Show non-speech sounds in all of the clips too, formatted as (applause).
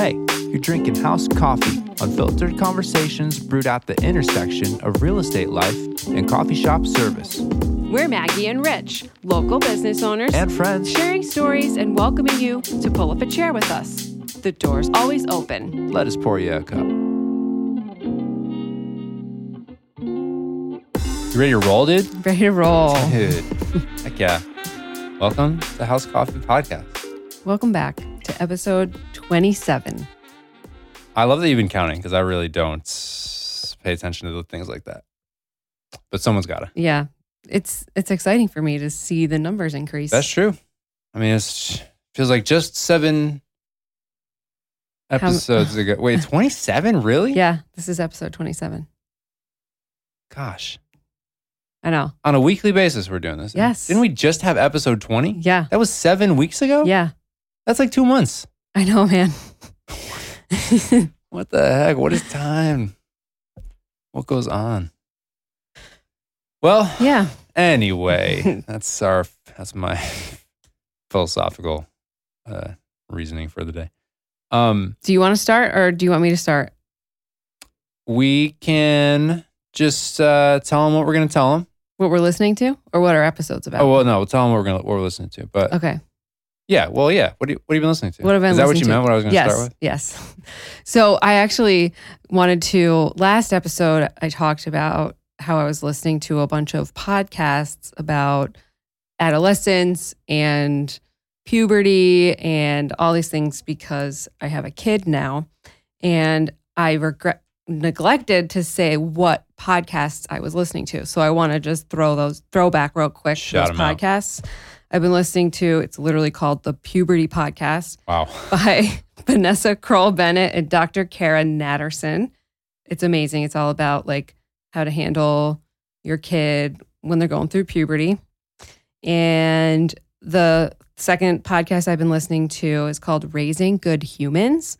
Hey, you're drinking house coffee, unfiltered conversations brewed at the intersection of real estate life and coffee shop service. We're Maggie and Rich, local business owners, And friends, sharing stories and welcoming you to pull up a chair with us. The door's always open. let us pour you a cup. You ready to roll, dude? Ready to roll. Dude, heck yeah. Welcome to House Coffee Podcast. Welcome back to episode 27. I love that you've been counting because I really don't pay attention to the things like that. But someone's got to. Yeah, it's it's exciting for me to see the numbers increase. That's true. I mean, it feels like just seven episodes ago. Wait, (laughs) 27? Really? yeah, this is episode 27. Gosh. I know. On a weekly basis, we're doing this. Yes. Didn't we just have episode 20? Yeah, That was seven weeks ago? yeah, That's like two months. I know, man. (laughs) What the heck? What is time? What goes on? Well, yeah, anyway, (laughs) that's our that's my (laughs) philosophical uh, reasoning for the day. Um, do you want to start or do you want me to start? we can just uh, tell them what we're going to tell them. What we're listening to or what our episode's about? Oh well, no, we'll tell them what we're going to what we're listening to. But okay. Yeah, well, yeah. What do you, what have you been listening to? What have I Is been that what you to? meant? What I was going to yes, start with? Yes. So I actually wanted to, last episode, I talked about how I was listening to a bunch of podcasts about adolescence and puberty and all these things because I have a kid now. And I regret, neglected to say what podcasts I was listening to. So I want to just throw those, throw back real quick Shout those 'em out. I've been listening to, it's literally called the Puberty Podcast Wow. (laughs) by Vanessa Kroll Bennett and Dr. Cara Natterson. It's amazing. It's all about like how to handle your kid when they're going through puberty. And the second podcast I've been listening to is called Raising Good Humans.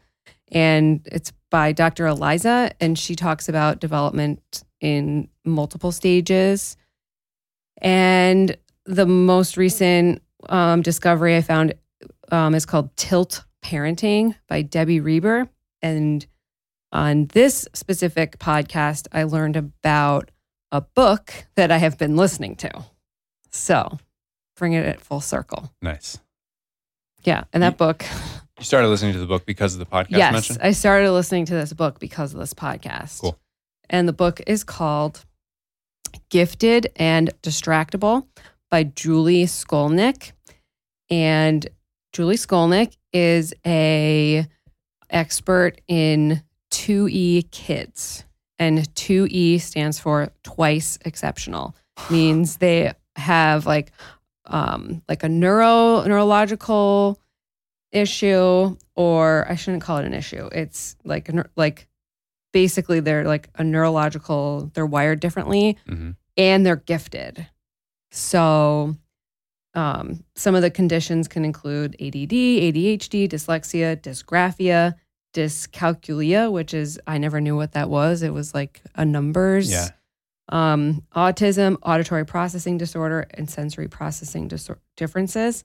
And it's by Dr. Aliza, and she talks about development in multiple stages. And the most recent um, discovery I found um, is called Tilt Parenting by Debbie Reber. And on this specific podcast, I learned about a book that I have been listening to. So bring it at full circle. Nice. Yeah. And that book, You started listening to the book because of the podcast yes, mentioned? I started listening to this book because of this podcast. Cool. And the book is called Gifted and Distractible by Julie Skolnick. And Julie Skolnick is a expert in 2E kids. And 2E stands for twice exceptional. Means they have like um like a neuro neurological issue or I shouldn't call it an issue. It's like like basically they're like a neurological they're wired differently Mhm. and they're gifted. So um, some of the conditions can include ADD, ADHD, dyslexia, dysgraphia, dyscalculia, which is I never knew what that was. It was like a numbers. Yeah. Um, autism, auditory processing disorder, and sensory processing differences,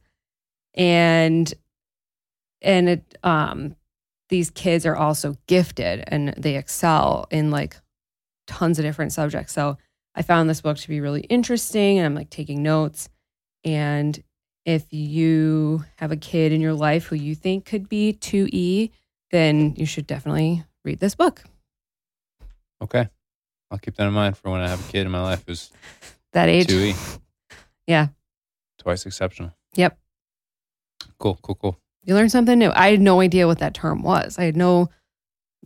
and and it um these kids are also gifted and they excel in like tons of different subjects. So I found this book to be really interesting and I'm like taking notes. And if you have a kid in your life who you think could be 2E, then you should definitely read this book. Okay. I'll keep that in mind for when I have a kid in my life who's (laughs) That age. 2E. (laughs) Yeah. Twice exceptional. Yep. Cool, cool, cool. You learn something new. I had no idea what that term was. I had no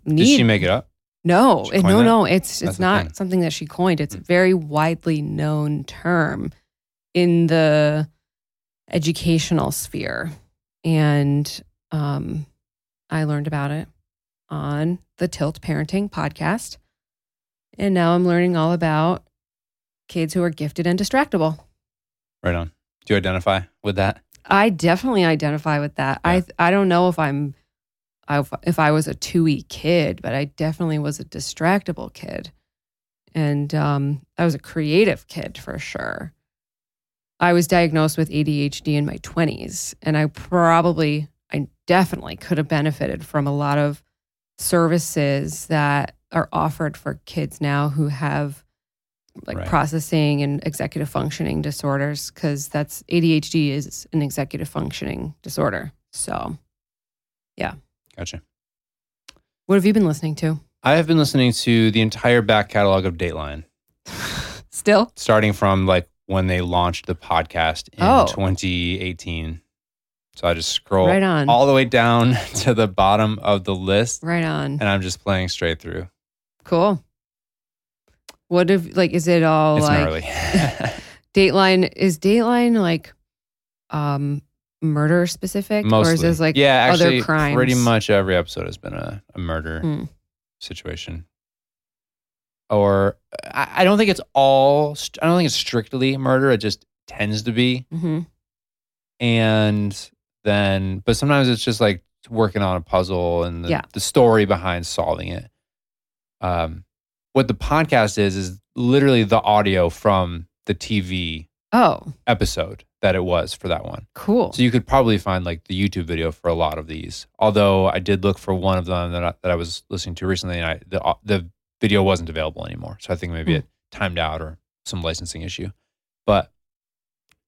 need. Did she make it up? No, it- no, that? no. It's That's it's not thing. something that she coined. It's a Mm. very widely known term in the educational sphere, and um, I learned about it on the Tilt Parenting podcast, and now I'm learning all about kids who are gifted and distractible. Right on. Do you identify with that? I definitely identify with that. Yeah. I I don't know if I'm if I was a 2E kid, but I definitely was a distractible kid. And um, I was a creative kid for sure. I was diagnosed with ADHD in my 20s, and I probably I definitely could have benefited from a lot of services that are offered for kids now who have like Right. processing and executive functioning disorders because that's ADHD is an executive functioning disorder. So, Gotcha. what have you been listening to? I have been listening to the entire back catalog of Dateline, (laughs) Still? starting from like when they launched the podcast in Oh. 2018. So I just scroll Right on. all the way down (laughs) to the bottom of the list, Right on. and I'm just playing straight through. Cool. What if like is it all it's like. (laughs) Dateline is Dateline like um murder specific Mostly. or is this like yeah, other actually, crimes? pretty much every episode has been a, a murder Hmm. situation. Or I, I don't think it's all. I don't think it's strictly murder. It just tends to be. Mhm. and then but sometimes it's just like working on a puzzle and the, Yeah. the story behind solving it um what the podcast is is literally the audio from the tv Oh, episode that it was for that one. Cool. so you could probably find like the youtube video for a lot of these. Although i did look for one of them that i, that I was listening to recently and i the, the video wasn't available anymore. So i think maybe Hmm. it timed out or some licensing issue. But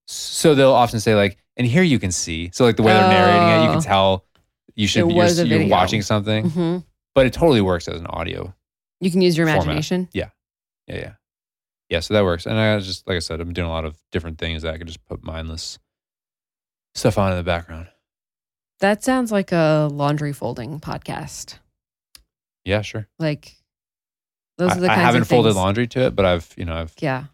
so they'll often say like and here you can see. So like the way they're narrating it you Oh. can tell you should be you're, you're watching something. Hmm but it totally works as an audio You can use your Format. imagination. yeah. Yeah yeah so that works and i just like i said i'm doing a lot of different things that i could just put mindless stuff on in the background That sounds like a laundry folding podcast. yeah sure Like those I, are the I kinds haven't of folded things. laundry to it, but I've you know I've, Yeah.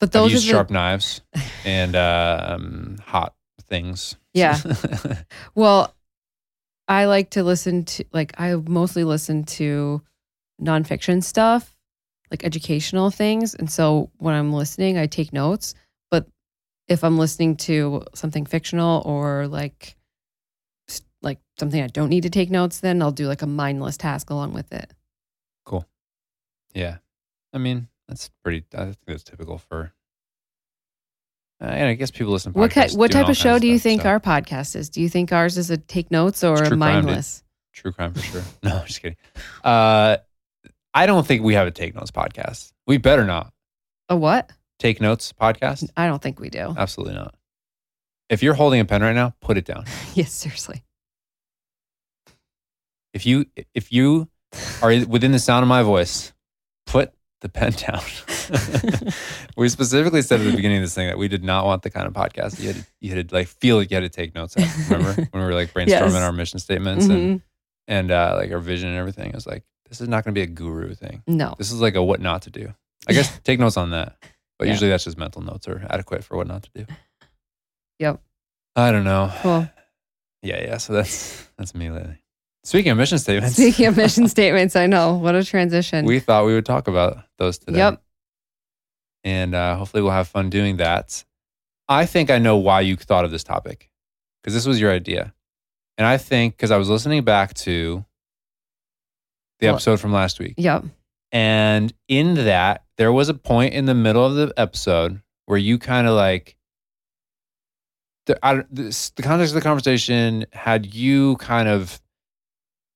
But I've those used are the, sharp knives (laughs) and um, hot things. Yeah. (laughs) Well, I like to listen to like I mostly listen to nonfiction stuff, like educational things. And so when I'm listening, I take notes. But if I'm listening to something fictional or like like something I don't need to take notes, then I'll do like a mindless task along with it. Cool. Yeah, I mean that's pretty. I think that's typical for. Uh, and I guess people listen. To What ki- what type of show do you stuff, think so. our podcast is? Do you think ours is a take notes or a true crime, mindless? true crime for sure? (laughs) no, I'm just kidding. Uh, I don't think we have a take notes podcast. We better not A what? take notes podcast. I don't think we do. Absolutely not. If you're holding a pen right now, put it down. (laughs) yes, seriously. If you if you are within the sound of my voice, put the pen (laughs) down. (laughs) we specifically said at the beginning of this thing that we did not want the kind of podcast you had to, you had to like feel like you had to take notes of. Remember when we were like brainstorming Yes. our mission statements and Mhm. and uh, like our vision and everything? It was like, this is not going to be a guru thing. No. This is like a what not to do. I guess (laughs) take notes on that, but Yeah. usually that's just mental notes are adequate for what not to do. Yep. I don't know. Cool. Yeah, yeah. So that's that's me lately. Speaking of mission statements, Speaking of mission (laughs) statements, I know. What a transition. we thought we would talk about those today. Yep. And uh, hopefully we'll have fun doing that. I think I know why you thought of this topic because this was your idea. And I think because I was listening back to the What? episode from last week. Yep. And in that, there was a point in the middle of the episode where you kind of like, the, I, this, the context of the conversation had you kind of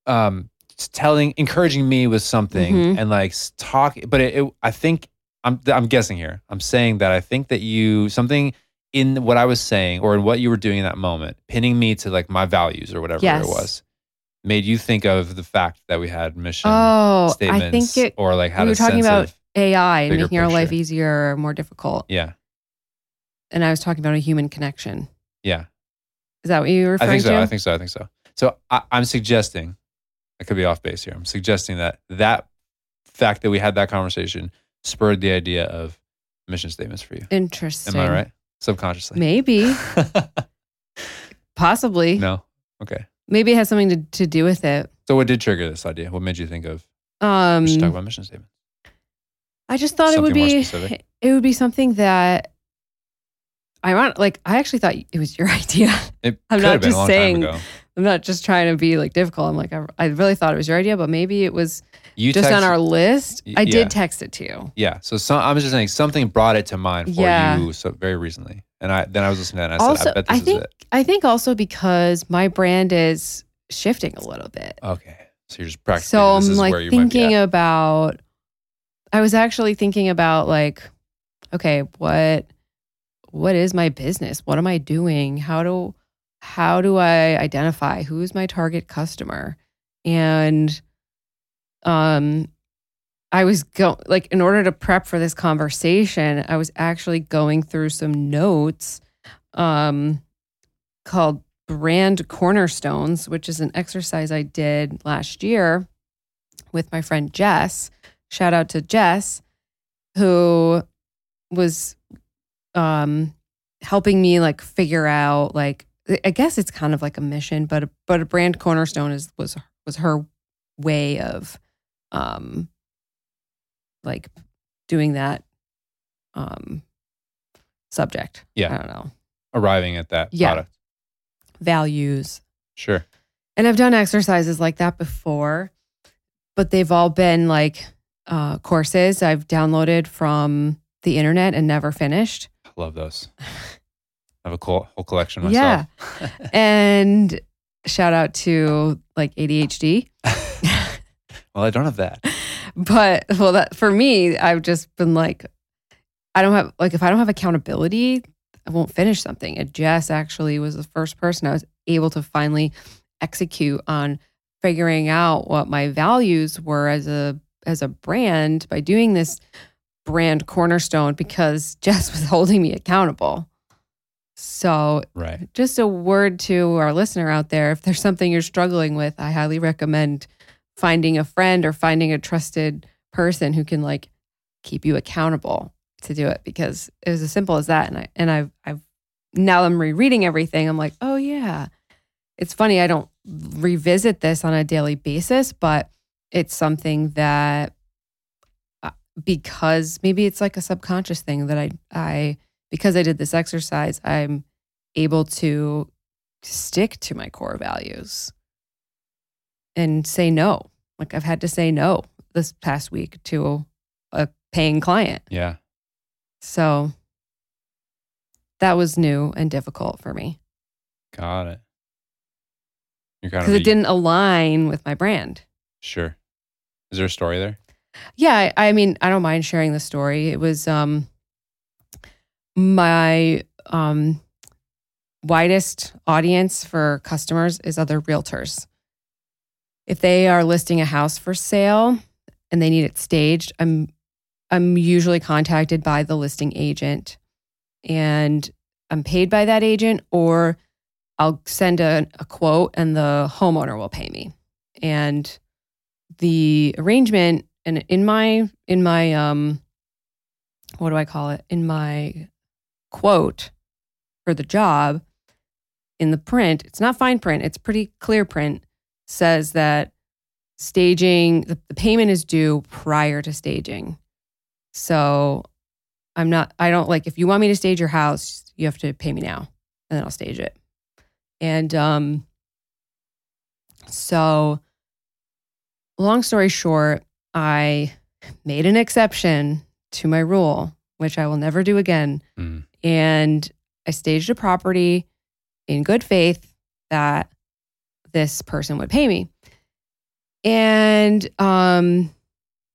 um, telling, encouraging me with something Mhm. and like talk. But it, it, I think I'm, I'm guessing here. I'm saying that I think that you something in what I was saying or in what you were doing in that moment, pinning me to like my values or whatever Yes. it was, made you think of the fact that we had mission Oh, I statements think it or like had we were talking about- AI and making our life easier or more difficult. yeah And I was talking about a human connection. yeah Is that what you were i think so to? i think so i think so so I, i'm suggesting i could be off base here i'm suggesting that that fact that we had that conversation spurred the idea of mission statements for you Interesting. am i right subconsciously Maybe. (laughs) Possibly. no okay Maybe it has something to, to do with it. so what did trigger this idea what made you think of Um, we should talk about mission statements I just thought it would be it would be something that I want like I actually thought it was your (laughs) idea. it I'm not just saying- I'm not just trying to be like difficult. I'm like I, I really thought it was your idea, but maybe it was you just on our list. I yeah. did text it to you. yeah so some, i'm just saying something brought it to mind for Yeah. you so very recently And I then I was listening to that and I also, said, I bet this I is think it. I think also because my brand is shifting a little bit. Okay. So you're just practicing. So this I'm is like where you might be thinking about I was actually thinking about like okay, what what is my business? What am I doing? How do how do I identify who is my target customer? And um I was go like in order to prep for this conversation, I was actually going through some notes um called brand cornerstones, which is an exercise I did last year with my friend Jess. Shout out to Jess, who was um, helping me like figure out like I guess it's kind of like a mission, but a, but a brand cornerstone is was was her way of um like doing that um subject. Yeah. I don't know. arriving at that Yeah. product. Values. Sure. And I've done exercises like that before, but they've all been like uh, courses I've downloaded from the internet and never finished. I love those. I have a cool, whole collection myself. Yeah. (laughs) and shout out to like ADHD. (laughs) well, I don't have that. But well, that for me, I've just been like, I don't have like if I don't have accountability, I won't finish something. And Jess actually was the first person I was able to finally execute on figuring out what my values were as a as a brand by doing this brand cornerstone because (laughs) Jess was holding me accountable. So Right. just a word to our listener out there if there's something you're struggling with i highly recommend finding a friend or finding a trusted person who can like keep you accountable to do it because it was as simple as that. And i and i've i've now i'm rereading everything i'm like oh yeah. It's funny i don't revisit this on a daily basis but it's something that uh, because maybe it's like a subconscious thing that i i because i did this exercise i'm able to stick to my core values and say no. Like I've had to say no this past week to a paying client. Yeah. So that was new and difficult for me Got it. You're kind of because it didn't align with my brand. Sure. Is there a story there? Yeah, I, I mean, I don't mind sharing the story. It was um my um widest audience for customers is other realtors. If they are listing a house for sale and they need it staged, I'm I'm usually contacted by the listing agent and I'm paid by that agent or I'll send a, a quote and the homeowner will pay me. And the arrangement and in my in my um what do I call it? In my quote for the job in the print, it's not fine print, it's pretty clear print, says that staging the, the payment is due prior to staging. So I'm not I don't like if you want me to stage your house, you have to pay me now and then I'll stage it. And um so long story short, I made an exception to my rule, which I will never do again. Mm. And I staged a property in good faith that this person would pay me. And um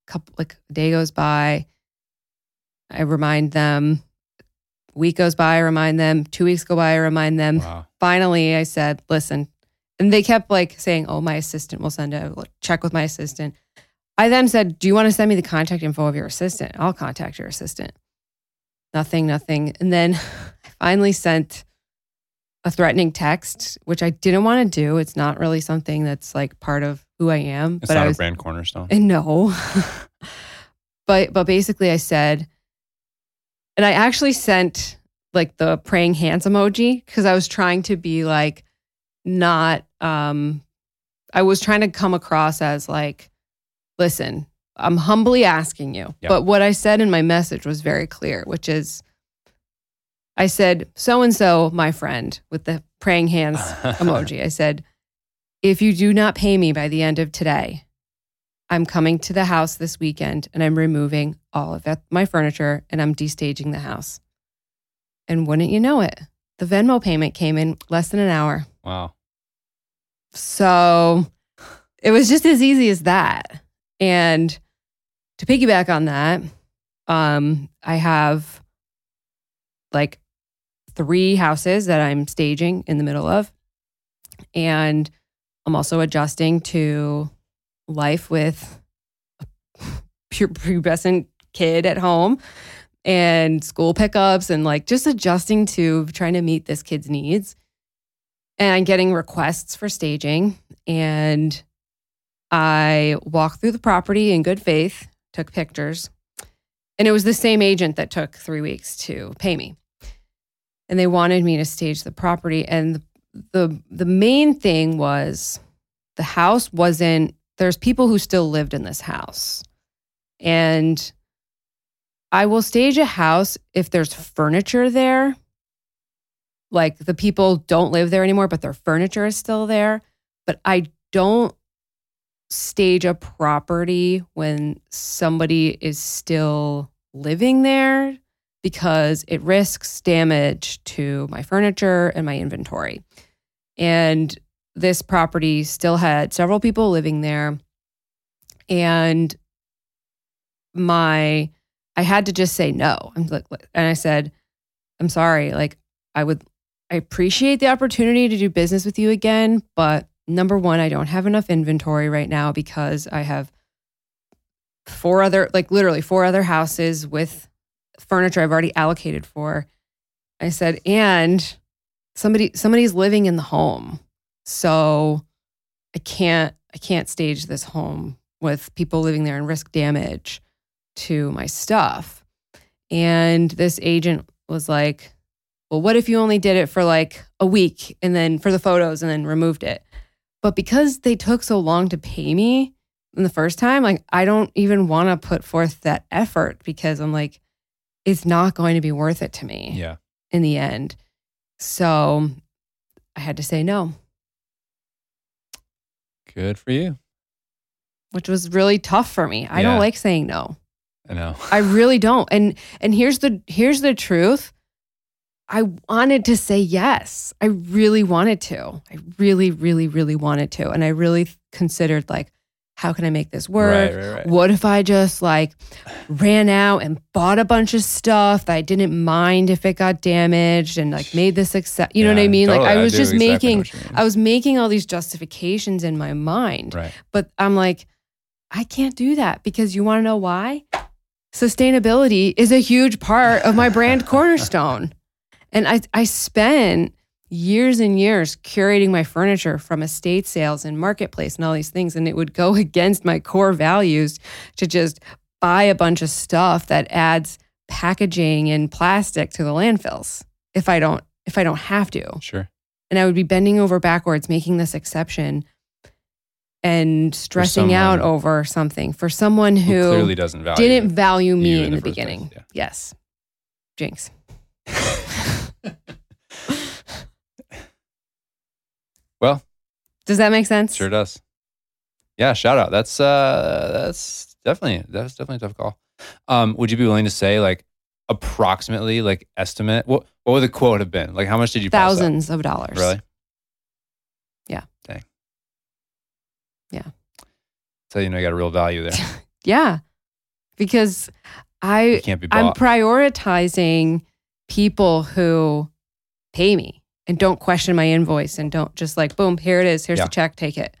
couple like a day goes by, I remind them. Week goes by, I remind them. Two weeks go by, I remind them Wow. finally I said, listen. And they kept like saying, oh, my assistant will send a check with my assistant. I then said, do you want to send me the contact info of your assistant? I'll contact your assistant. Nothing, nothing. And then (laughs) I finally sent a threatening text, which I didn't want to do. It's not really something that's like part of who I am. It's but not I was a brand cornerstone. and no. (laughs) but but basically I said and I actually sent like the praying hands emoji because I was trying to be like not um I was trying to come across as like listen, I'm humbly asking you. Yeah. But what I said in my message was very clear, which is I said so and so my friend with the praying hands (laughs) emoji. I said, if you do not pay me by the end of today, I'm coming to the house this weekend and I'm removing all of my furniture and I'm destaging the house. And wouldn't you know it, the Venmo payment came in less than an hour. Wow. So it was just as easy as that. And to piggyback on that, um, I have like three houses that I'm staging in the middle of. And I'm also adjusting to life with a pu- pubescent kid at home and school pickups and like just adjusting to trying to meet this kid's needs and getting requests for staging. And I walked through the property in good faith, took pictures, and it was the same agent that took three weeks to pay me. And they wanted me to stage the property. And the the main thing was the house wasn't there's people who still lived in this house. And I will stage a house if there's furniture there. Like the people don't live there anymore, but their furniture is still there. But I don't stage a property when somebody is still living there because it risks damage to my furniture and my inventory. And this property still had several people living there. And my, I had to just say no. I'm like, and I said, I'm sorry. Like, I would, I appreciate the opportunity to do business with you again, but number one, I don't have enough inventory right now because I have four other, like literally four other houses with furniture I've already allocated for. I said, and somebody somebody's living in the home. So I can't I can't stage this home with people living there and risk damage to my stuff. And this agent was like, "Well, what if you only did it for like a week and then for the photos and then removed it?" But because they took so long to pay me in the first time, like I don't even want to put forth that effort because I'm like it's not going to be worth it to me Yeah. in the end. So I had to say no, Good for you. which was really tough for me. I Yeah. don't like saying no. I know. (laughs) I really don't. And and here's the here's the truth. I wanted to say yes. I really wanted to. I really really really wanted to. And I really considered like how can I make this work? Right, right, right. What if I just like ran out and bought a bunch of stuff that I didn't mind if it got damaged and like made this success? You know what I mean? totally. Like I was do just exactly making, what you mean. I was making all these justifications in my mind. right. But I'm like, I can't do that because you want to know why? Sustainability is a huge part of my brand (laughs) cornerstone. And I, I spent years and years curating my furniture from estate sales and marketplace and all these things. And it would go (laughs) against my core values to just buy a bunch of stuff that adds packaging and plastic to the landfills if I don't if I don't have to Sure. and I would be bending over backwards making this exception and stressing out over something for someone Who who, clearly doesn't value. didn't value me in, in the, the beginning. yeah. Yes. Jinx. (laughs) Well, Does that make sense? Sure does. Yeah, shout out. That's uh that's definitely that's definitely a tough call. Um, would you be willing to say like approximately like estimate what what would the quote have been? Like how much did you? Thousands of dollars. Really? Yeah. Dang. Yeah. So you know you got a real value there. (laughs) Yeah. Because I can't be I'm prioritizing people who pay me and don't question my invoice and don't just like, boom, here it is. Here's Yeah. the check, take it.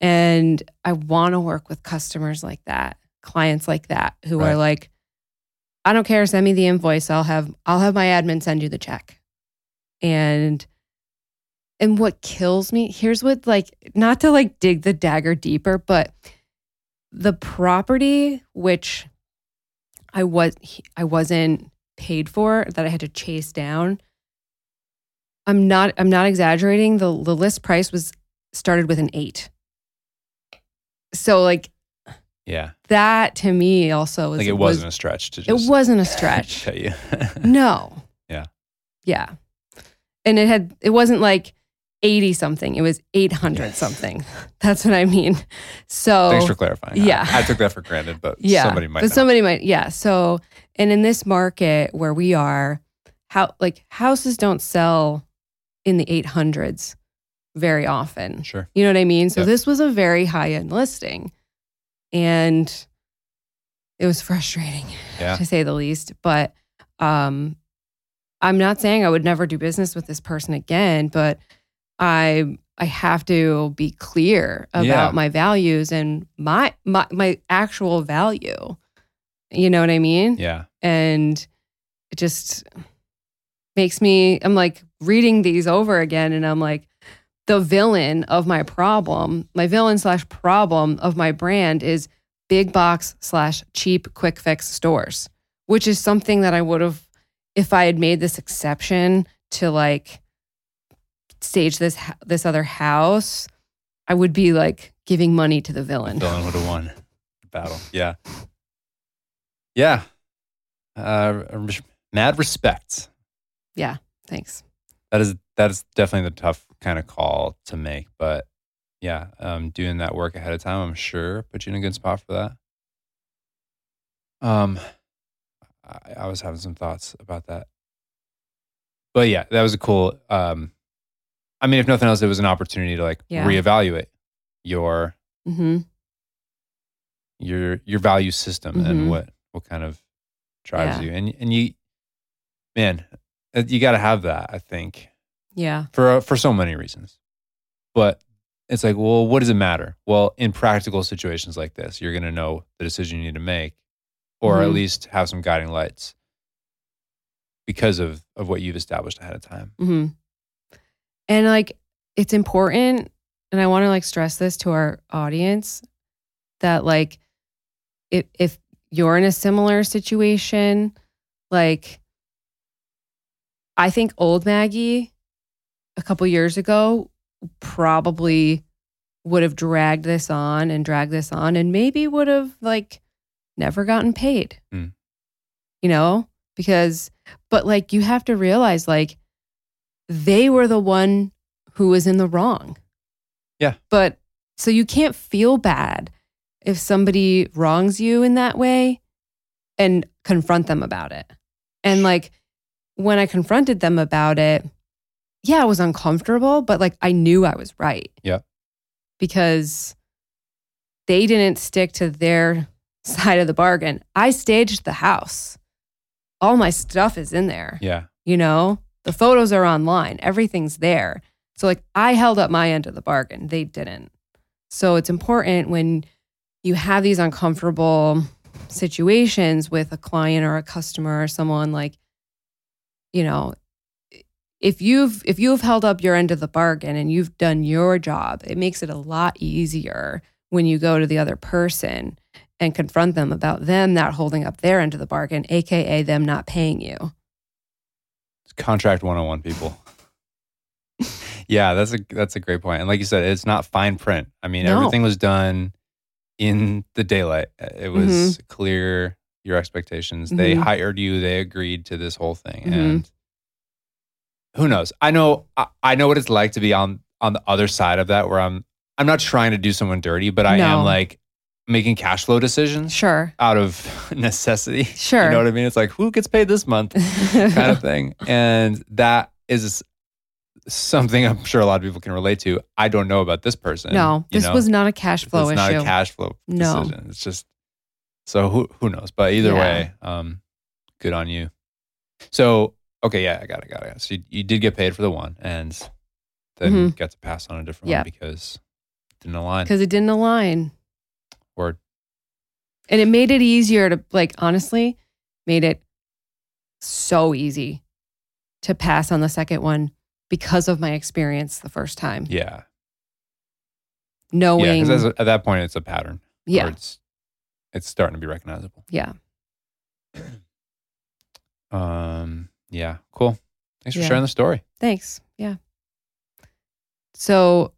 And I want to work with customers like that, clients like that who Right. are like, I don't care, send me the invoice. I'll have I'll have my admin send you the check. And and what kills me, here's what like not to like dig the dagger deeper, but the property which I was I wasn't paid for that I had to chase down. I'm not I'm not exaggerating. The the list price was started with an 8. So like yeah. that to me also was Like it was- wasn't a stretch to it wasn't a (laughs) stretch. pay you. (laughs) no. Yeah. Yeah. And it had it wasn't like 80 something. It was 800 something. (laughs) That's what I mean. So Thanks for clarifying. I- Yeah. I, took that for granted, but yeah, somebody might but somebody might. Yeah. So, and in this market where we are, how like houses don't sell in the 800s very often. Sure. You know what I mean? So Yep. this was a very high end listing. And it was frustrating Yeah. to say the least. But um I'm not saying I would never do business with this person again, but I I have to be clear about Yeah. my values and my my my actual value. You know what I mean? Yeah. and it just makes me i'm like reading these over again and i'm like the villain of my problem my villain slash problem of my brand is big box slash cheap quick fix stores which is something that i would have if i had made this exception to like stage this this other house i would be like giving money to the villain Villain would have won the battle. Yeah. Yeah. Uh, mad respect. Yeah. Thanks That is that is definitely the tough kind of call to make, but yeah, um, doing that work ahead of time, I'm sure put you in a good spot for that. Um, I, I was having some thoughts about that, but yeah, that was a cool. Um, I mean, if nothing else, it was an opportunity to like Yeah. reevaluate your Mm-hmm. your your value system Mhm. and what what kind of drives Yeah. you and and you man you got to have that i think yeah for for so many reasons but it's like well what does it matter well in practical situations like this you're going to know the decision you need to make or at Mhm. least have some guiding lights because of of what you've established ahead of time Mm-hmm. And like, it's important. And I want to like stress this to our audience that like, if, if you're in a similar situation, like, I think old Maggie a couple years ago probably would have dragged this on and dragged this on and maybe would have like never gotten paid. Hmm. You know, because but like you have to realize like they were the one who was in the wrong. Yeah. But so you can't feel bad if somebody wrongs you in that way and confront them about it. And like when I confronted them about it, yeah, it was uncomfortable, but like I knew I was right. Yeah. Because they didn't stick to their (laughs) side of the bargain. I staged the house. All my stuff is in there. yeah You know, the photos are online, everything's there. So, like, I held up my end of the bargain. They didn't. So, it's important when you have these uncomfortable situations with a client or a customer or someone like, you know, if you've if you've held up your end of the bargain and you've done your job, it makes it a lot easier when you go to the other person and confront them about them not holding up their end of the bargain, aka them not paying you. It's contract 101 people (laughs) yeah that's a that's a great point and like you said it's not fine print i mean No. everything was done in the daylight it was Mm-hmm. clear your expectations they Mhm. hired you they agreed to this whole thing Mhm. and who knows i know I, I know what it's like to be on on the other side of that where i'm i'm not trying to do someone dirty but i am like making cash flow decisions Sure. out of (laughs) necessity Sure. you know what i mean it's like who gets paid this month (laughs) kind of thing. And that is something I'm sure a lot of people can relate to. I don't know about this person. no, this know? was not a cash flow it's issue. not a cash flow No. decision. It's just so who who knows? But either Yeah. way, um, good on you. So okay, yeah, I got it, got it. So you, you did get paid for the one, and then Mhm. got to pass on a different Yeah. one because it didn't align. Because it didn't align. Word. And it made it easier to, like, honestly, made it so easy to pass on the second one because of my experience the first time. Yeah, yeah. Knowing, Because at that point, it's a pattern. or yeah, it's it's starting to be recognizable. yeah. (clears throat) Um, yeah, cool. Thanks for Yeah. sharing the story. Thanks. Yeah. So,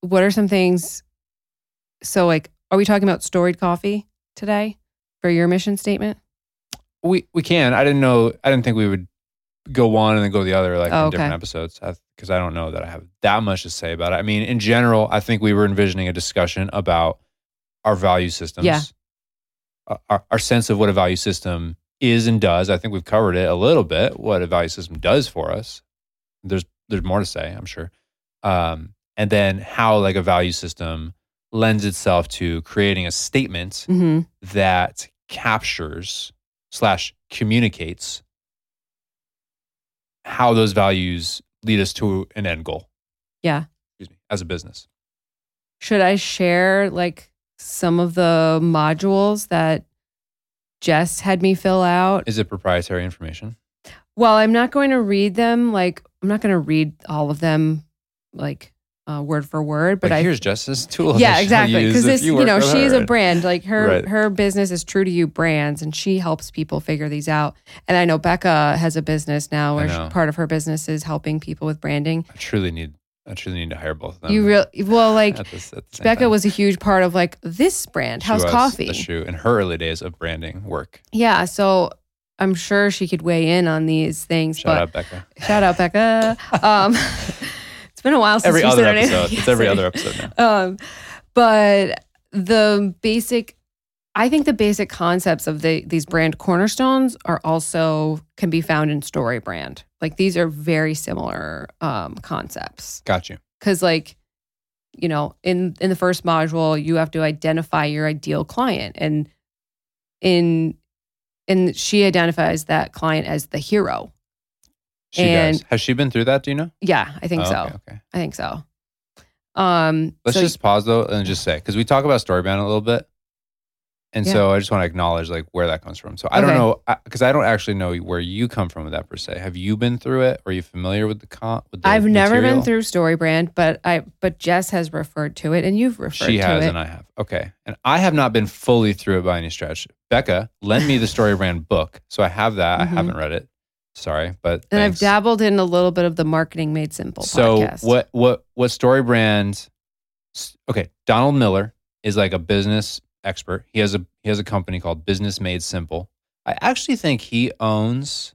what are some things? So, like, are we talking about storied coffee today for your mission statement? We we can. I didn't know. I didn't think we would go one and then go the other like Oh, in different episodes because I don't know that I have that much to say about it. I mean, in general, I think we were envisioning a discussion about our value systems. Yeah. Uh, Our, our sense of what a value system is and does. I think we've covered it a little bit. What a value system does for us. There's there's more to say, I'm sure. Um, and then how like a value system lends itself to creating a statement hmm that captures slash communicates how those values lead us to an end goal. Yeah. Excuse me, as a business. Should I share like some of the modules that Jess had me fill out? Is it proprietary information? Well, I'm not going to read them. Like, I'm not going to read all of them, like uh, word for word. But But I, here's Jess's tool. yeah, exactly. Because this, you, work know, she's her. a brand. Like her, Right. her business is true to you brands, and she helps people figure these out. And I know Becca has a business now, where she, part of her business is helping people with branding. I truly need. I truly need to hire both of them. you real well, (laughs) like at this- at Becca time. was a huge part of like this brand, She House Coffee. That's true. In her early days of branding work. Yeah, so I'm sure she could weigh in on these things. Shout but out Becca. shout out Becca. (laughs) Um, (laughs) it's been a while since Every other said her name. episode. It's every other episode now. Um, but the basic, I think the basic concepts of the these brand cornerstones are also can be found in Story Brand. Like these are very similar um, concepts Got you. because like you know in in the first module you have to identify your ideal client and in and she identifies that client as the hero She And- does. Has she been through that? Do you know? yeah i think Oh, so Okay. okay. i think so um Let's so just pause though and just say because we talk about Storybrand a little bit, and Yeah. so I just want to acknowledge like where that comes from. So I don't know because I don't actually know where you come from with that per se. Have you been through it? Are you familiar with the con? With the i've never been through story brand but i but jess has referred to it and you've referred She to has it and I have. Okay, and I have not been fully through it by any stretch. Becca, lend me the Storybrand book, so I have that. I Mhm. haven't read it. Sorry, but and i've dabbled in a little bit of the marketing made simple So podcast what what what Storybrand? Okay, Donald Miller is like a business expert. He has a he has a company called Business Made Simple. I actually think he owns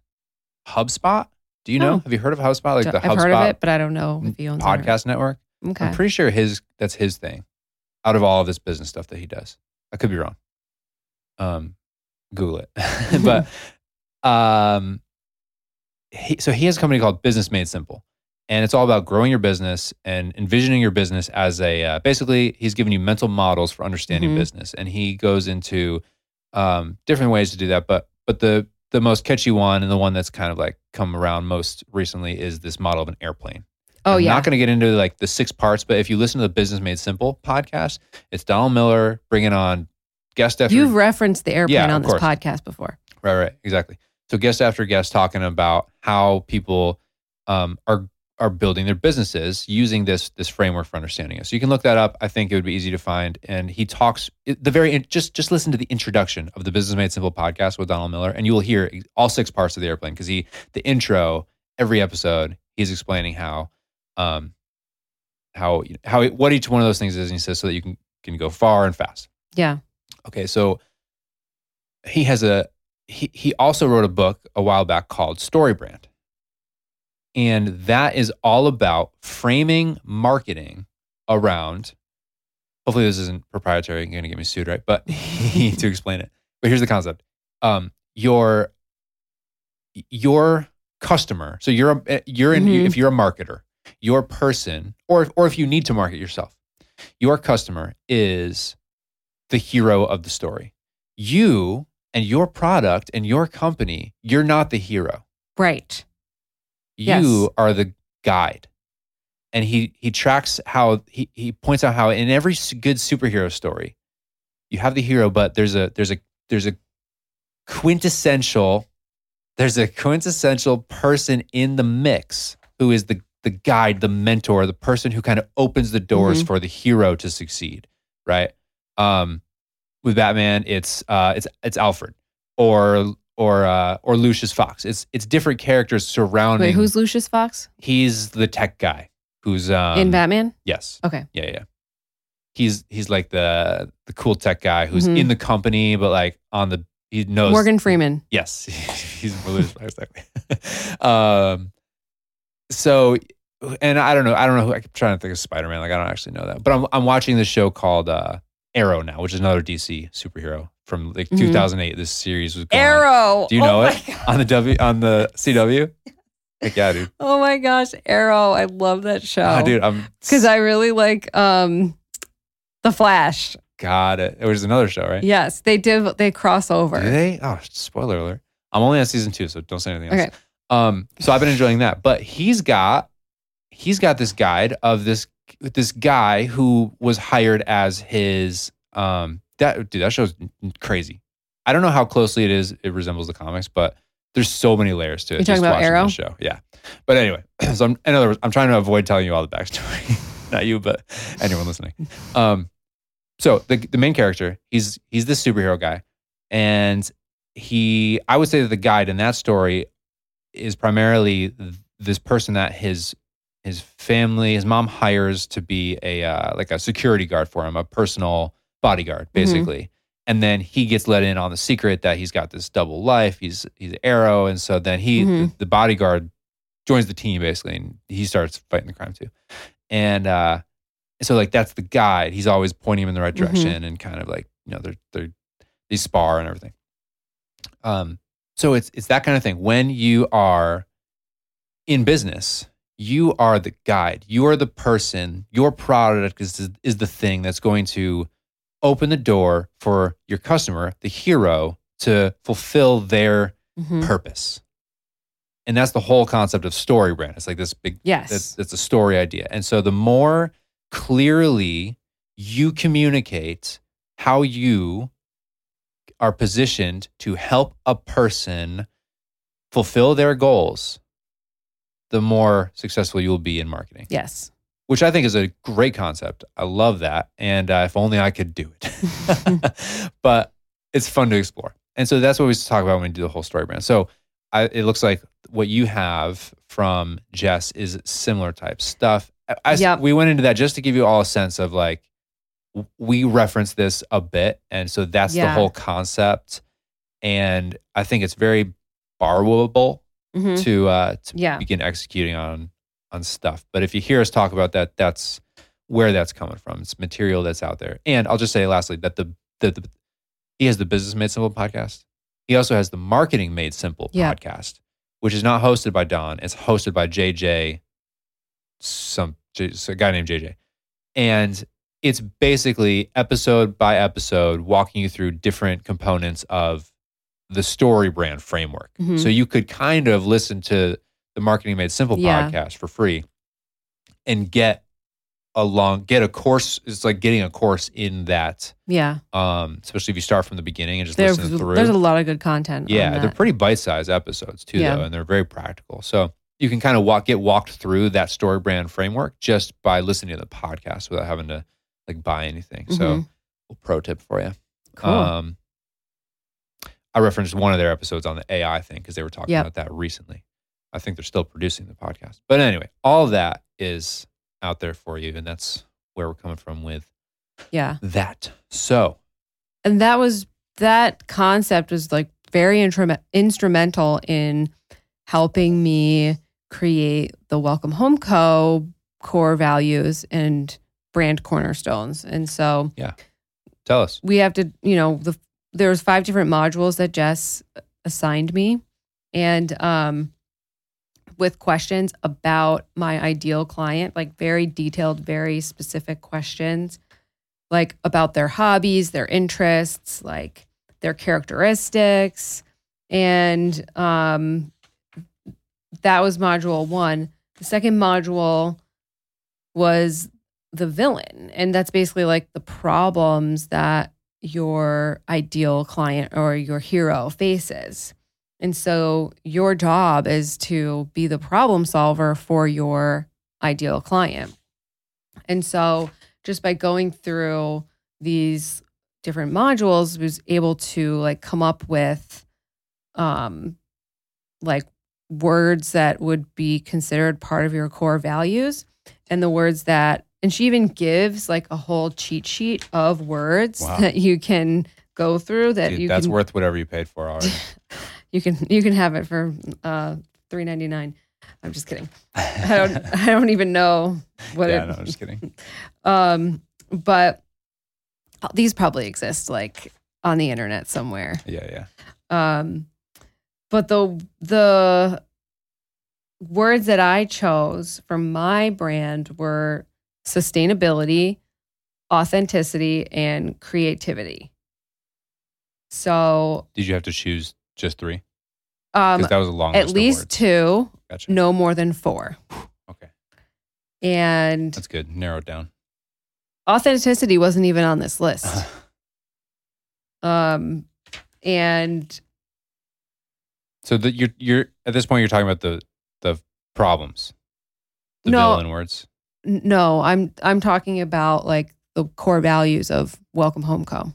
HubSpot. Do you know? Oh. Have you heard of HubSpot? Like the i've HubSpot heard of it but i don't know if he owns it podcast network. okay I'm pretty sure his that's his thing. Out of all of this business stuff that he does, I could be wrong. Um, Google it. (laughs) but (laughs) um, he, so he has a company called Business Made Simple, and it's all about growing your business and envisioning your business as a uh, basically he's giving you mental models for understanding Mhm. business, and he goes into um, different ways to do that. But but the the most catchy one and the one that's kind of like come around most recently is this model of an airplane. oh I'm yeah not going to get into like the six parts, but if you listen to the Business Made Simple podcast, it's Donald Miller bringing on guest after you've referenced the airplane Yeah, on this course. podcast before right, right, exactly. So guest after guest talking about how people um, are are building their businesses using this this framework for understanding it. So you can look that up. I think it would be easy to find. And he talks the very just just listen to the introduction of the Business Made Simple podcast with Donald Miller, and you will hear all six parts of the airplane because he the intro every episode he's explaining how um how how what each one of those things is, and he says so that you can can go far and fast. yeah Okay, so he has a he he also wrote a book a while back called Story Brand. And that is all about framing marketing around hopefully this isn't proprietary, you're gonna get me sued, right? But (laughs) to (laughs) explain it. But here's the concept. Um your your customer, so you're a you're in Mhm. if you're a marketer, your person, or or if you need to market yourself, your customer is the hero of the story. You and your product and your company, you're not the hero. right You Yes. are the guide. And he he tracks how he he points out how in every good superhero story, you have the hero, but there's a there's a there's a quintessential there's a quintessential person in the mix who is the the guide, the mentor, the person who kind of opens the doors Mhm. for the hero to succeed, right? Um, with Batman, it's uh, it's it's Alfred or or uh, or Lucius Fox. It's it's different characters surrounding. wait who's lucius fox he's the tech guy who's um, in batman Yes. okay Yeah, yeah. He's he's like the the cool tech guy who's Mhm. in the company, but like on the he knows morgan freeman Yes, (laughs) he's Lucius Fox exactly. um, so, and I don't know, I don't know who. I'm trying to think of Spider Man. Like I don't actually know that, but I'm I'm watching this show called uh, Arrow now, which is another DC superhero from like Mhm. 2008. This series was on. Arrow. Do you Oh know my it God. on the W on the CW? Heck (laughs) yeah, dude. Oh my gosh, Arrow. I love that show. Ah, dude, I'm Because I really like um The Flash. got it. It was another show, right? Yes, they did they cross over. Did they? Oh, spoiler alert. I'm only on season two, so don't say anything else. Okay. Um, so I've been enjoying that. But he's got he's got this guide of this this guy who was hired as his um that dude, that show's crazy. I don't know how closely it is it resembles the comics, but there's so many layers to it. You're talking about Arrow? show. Yeah. But anyway, (clears throat) so I'm, in other words, I'm trying to avoid telling you all the backstory. (laughs) Not you, but anyone listening. Um, so the the main character, he's he's this superhero guy, and he I would say that the guide in that story is primarily this person that his his family, his mom hires to be a uh, like a security guard for him, a personal bodyguard, basically. And then he gets let in on the secret that he's got this double life. He's he's Arrow, and so then he Mhm. the bodyguard joins the team basically, and he starts fighting the crime too. And uh, so like that's the guide. He's always pointing him in the right Mhm. direction, and kind of like you know they're they're they spar and everything. Um, so it's it's that kind of thing. When you are in business, you are the guide. You are the person. Your product is is the thing that's going to open the door for your customer, the hero, to fulfill their Mhm. purpose. And that's the whole concept of Storybrand. It's like this big Yes. it's, it's a story idea. And so the more clearly you communicate how you are positioned to help a person fulfill their goals, the more successful you'll be in marketing, yes. Which I think is a great concept. I love that. And uh, if only I could do it. (laughs) (laughs) but it's fun to explore. And so that's what we talk about when we do the whole Storybrand. So I, it looks like what you have from Jess is similar type stuff. I, I- Yep. We went into that just to give you all a sense of like, we reference this a bit. And so that's the whole concept. And I think it's very borrowable Mhm. to uh, to Yeah. begin executing on on stuff. But if you hear us talk about that, that's where that's coming from. It's material that's out there. And I'll just say lastly that the the, the he has the Business Made Simple podcast. He also has the Marketing Made Simple Yeah. podcast, which is not hosted by Don. It's hosted by JJ, some a guy named JJ, and it's basically episode by episode walking you through different components of the Storybrand framework. Mhm. So you could kind of listen to the Marketing Made Simple Yeah. podcast for free and get along get a course it's like getting a course in that Yeah. um especially if you start from the beginning and just There's, listen through there's a lot of good content. yeah they're pretty bite-sized episodes too Yeah. though and they're very practical so you can kind of walk get walked through that Storybrand framework just by listening to the podcast without having to like buy anything so Mhm. little pro tip for you Cool. um i referenced one of their episodes on the ai thing because they were talking Yep. about that recently i think they're still producing the podcast. But anyway all of that is out there for you and that's where we're coming from with yeah. that. So and that was that concept was like very intrum- instrumental in helping me create the welcome home co. core values and brand cornerstones. And so yeah, tell us. we have to you know the there's five different modules that jess assigned me. And um with questions about my ideal client like very detailed very specific questions like about their hobbies their interests like their characteristics. And um that was module one. The second module was the villain. And that's basically like the problems that your ideal client or your hero faces and so your job is to be the problem solver for your ideal client. And so just by going through these different modules was able to like come up with um like words that would be considered part of your core values. And the words that and she even gives like a whole cheat sheet of words Wow. (laughs) that you can go through that Dude, you that's can worth whatever you paid for already (laughs) you can you can have it for uh 3.99 i'm just kidding i don't (laughs) i don't even know what yeah it no i'm just kidding (laughs) um but these probably exist like on the internet somewhere. Yeah, yeah. Um, but the the words that I chose for my brand were sustainability, authenticity, and creativity. So, Did you have to choose just three? um, that was a long at least two, Gotcha. no more than four. (sighs) Okay, And that's good. Narrowed down. authenticity wasn't even on this list. (sighs) Um, and so that you're you're at this point you're talking about the the problems, the No. villain words. no, I'm I'm talking about like the core values of Welcome Home Co.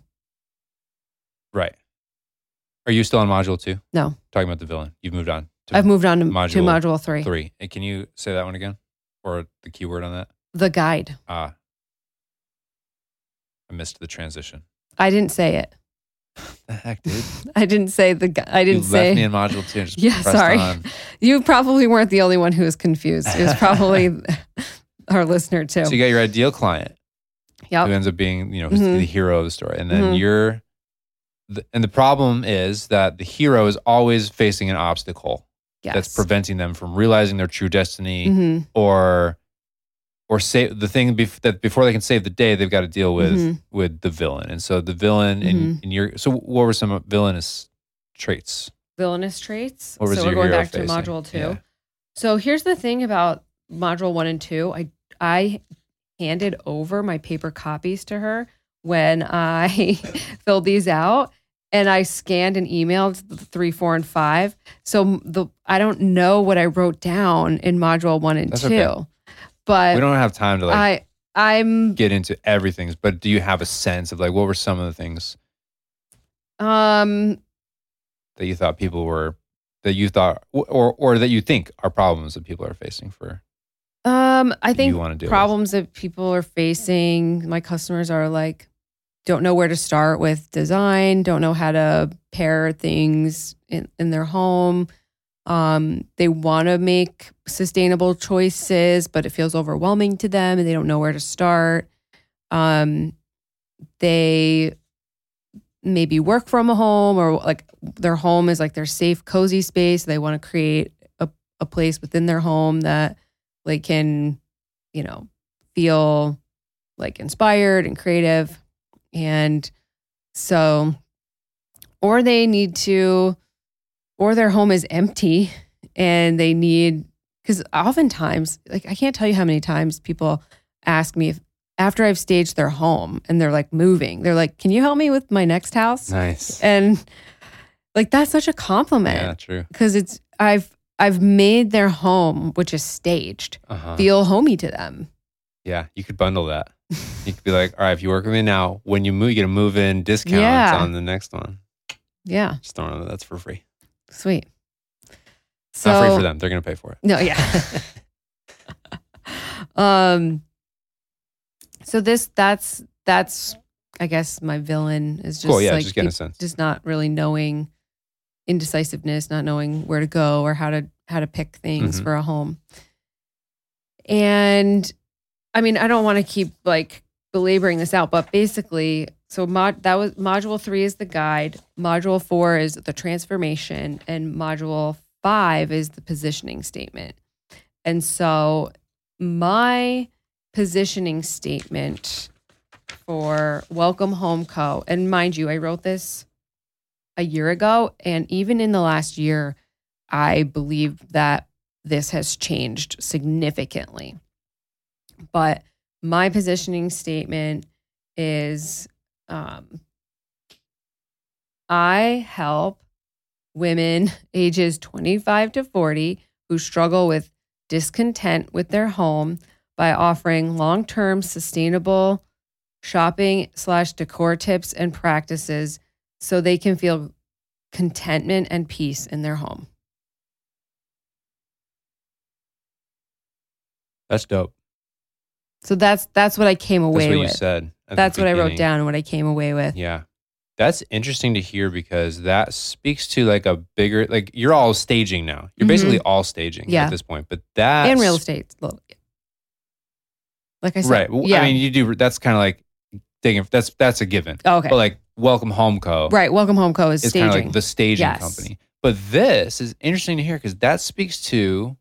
Are you still on module two? No. Talking about the villain. You've moved on. To I've moved on to to module module three, three. And can you say that one again, or the keyword on that? the guide. Ah, I missed the transition. I didn't say it. (laughs) The heck, dude! (laughs) I didn't say the. gu- I didn't left say. me in module two. (laughs) Yeah, sorry. on. You probably weren't the only one who was confused. It was probably our listener too. So you got your ideal client Yep. who ends up being, you know, Mhm. the hero of the story, and then Mhm. you're, and the problem is that the hero is always facing an obstacle Yes. that's preventing them from realizing their true destiny, Mhm, or, or save the thing bef- that before they can save the day, they've got to deal with mhm. with the villain, and so the villain in Mm-hmm. in your. So what were some villainous traits? Villainous traits. So we're going back facing? to module two. Yeah. So here's the thing about module one and two. I I handed over my paper copies to her when I (laughs) filled these out. And I scanned and emailed the three, four, and five. So the I don't know what I wrote down in module one and That's two, okay. but we don't have time to like I I'm get into everything, but do you have a sense of like what were some of the things um that you thought people were that you thought or or that you think are problems that people are facing for um I think you want to deal problems that people are facing my customers are like don't know where to start with design don't know how to pair things in, in their home. Um, they want to make sustainable choices but it feels overwhelming to them and they don't know where to start. Um, they maybe work from a home or like their home is like their safe cozy space. They want to create a, a place within their home that like can you know feel like inspired and creative and so or they need to or their home is empty and they need because oftentimes like i can't tell you how many times people ask me if after i've staged their home and they're like moving they're like can you help me with my next house? Nice. And like that's such a compliment. Yeah true. Because it's I've I've made their home, which is staged, uh-huh. feel homey to them. yeah you could bundle that you could be like all right if you work with me now when you move you get a move in discount Yeah. on the next one Yeah, just throwing it that's for free sweet. So not free for them they're gonna pay for it no, yeah. (laughs) um. So this that's that's I guess my villain is just cool yeah like just getting a sense just not really knowing indecisiveness, not knowing where to go or how to how to pick things Mhm. for a home. And I mean, I don't want to keep like belaboring this out, but basically, so mod that was module three is the guide, module four is the transformation, and module five is the positioning statement. And so my positioning statement for Welcome Home Co. And mind you, I wrote this a year ago. And even in the last year, I believe that this has changed significantly. But my positioning statement is um, I help women (laughs) ages 25 to 40 who struggle with discontent with their home by offering long-term sustainable shopping slash decor tips and practices so they can feel contentment and peace in their home. that's dope So that's that's what I came away that's what you with. said That's what I wrote down and what I came away with. Yeah. That's interesting to hear because that speaks to like a bigger like you're all staging now. You're Mhm. basically all staging Yeah. at this point. But that and real estate. Like I said, Right. Well, yeah. I mean you do that's kind of like taking that's that's a given. Oh, okay. But like Welcome Home Co. Right. Welcome Home Co. is is kind of like the staging Yes. company. But this is interesting to hear because that speaks to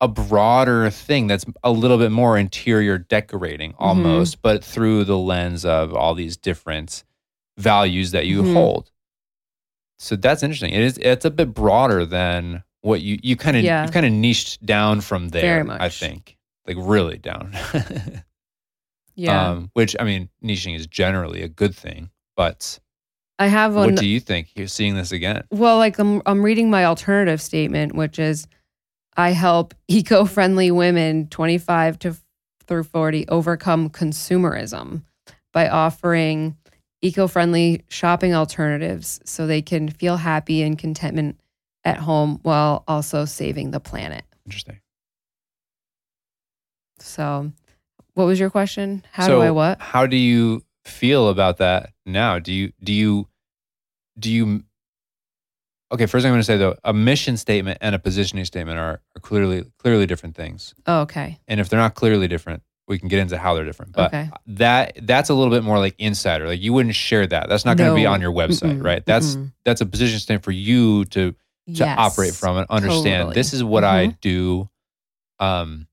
a broader thing that's a little bit more interior decorating Mm-hmm. almost, but through the lens of all these different values that you Mhm. hold. So that's interesting. It is it's a bit broader than what you you kind of Yeah. you kind of niched down from there. Very I think like really down. (laughs) yeah. Um, which I mean, niching is generally a good thing, but I have one. what do you think? You're seeing this again. Well, like I'm, I'm reading my alternative statement, which is I help eco friendly women 25 to through 40 overcome consumerism by offering eco friendly shopping alternatives so they can feel happy and contentment at home while also saving the planet. Interesting. So, what was your question? How so do I what? How do you feel about that now? Do you do you do you Okay, first I'm going to say though, a mission statement and a positioning statement are, are clearly clearly different things. Oh, okay. And if they're not clearly different, we can get into how they're different. But Okay. that that's a little bit more like insider. Like you wouldn't share that. That's not going to be on your website, Mm-mm, right? That's mm-mm. that's a position statement for you to to Yes. operate from and understand totally. this is what I Mhm. do. Um,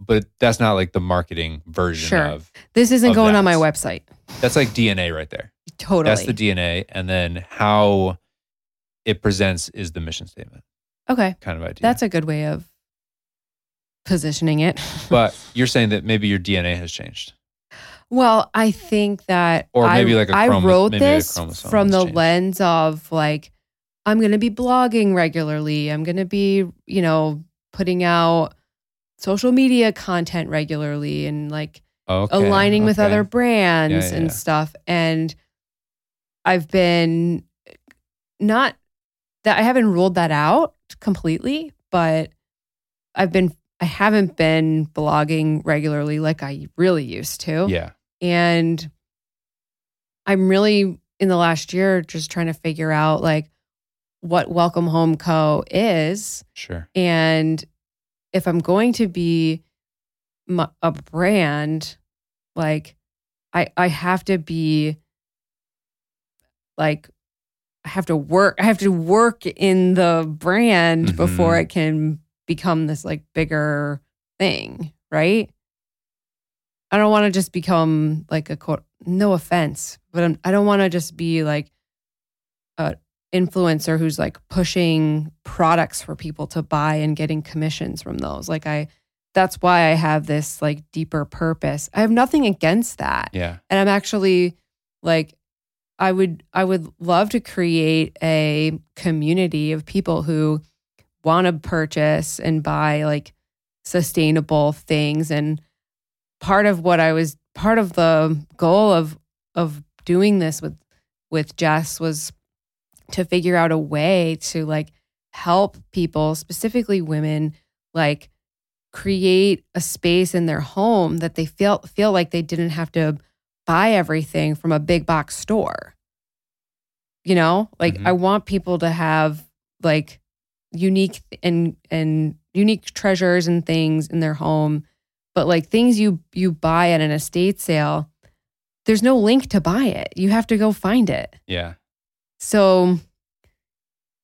but that's not like the marketing version Sure. of This isn't of going on my website. that's like DNA right there. Totally. That's the DNA, and then how it presents is the mission statement okay. kind of idea. That's a good way of positioning it. (laughs) but you're saying that maybe your DNA has changed. Well, I think that Or maybe I, like a I chromo- wrote maybe a this chromosome from has the changed. lens of like I'm going to be blogging regularly. I'm going to be, you know, putting out social media content regularly and like Okay, aligning with okay. other brands yeah, and yeah. stuff. And I've been not that I haven't ruled that out completely, but I've been I haven't been blogging regularly like I really used to. Yeah, And I'm really in the last year just trying to figure out like what Welcome Home Co is sure. and if I'm going to be a brand, like I I have to be like I have to work. I have to work in the brand before Mhm. it can become this like bigger thing, right? I don't want to just become like a quote. No offense, but I'm, I don't want to just be like a influencer who's like pushing products for people to buy and getting commissions from those. Like I, that's why I have this like deeper purpose. I have nothing against that, Yeah, and I'm actually like, I would I would love to create a community of people who want to purchase and buy like sustainable things. And part of what I was part of the goal of of doing this with with Jess was to figure out a way to like help people specifically women like create a space in their home that they feel feel like they didn't have to buy everything from a big box store. You know, like Mhm. I want people to have like unique and and unique treasures and things in their home, but like things you you buy at an estate sale, there's no link to buy it. You have to go find it. yeah, So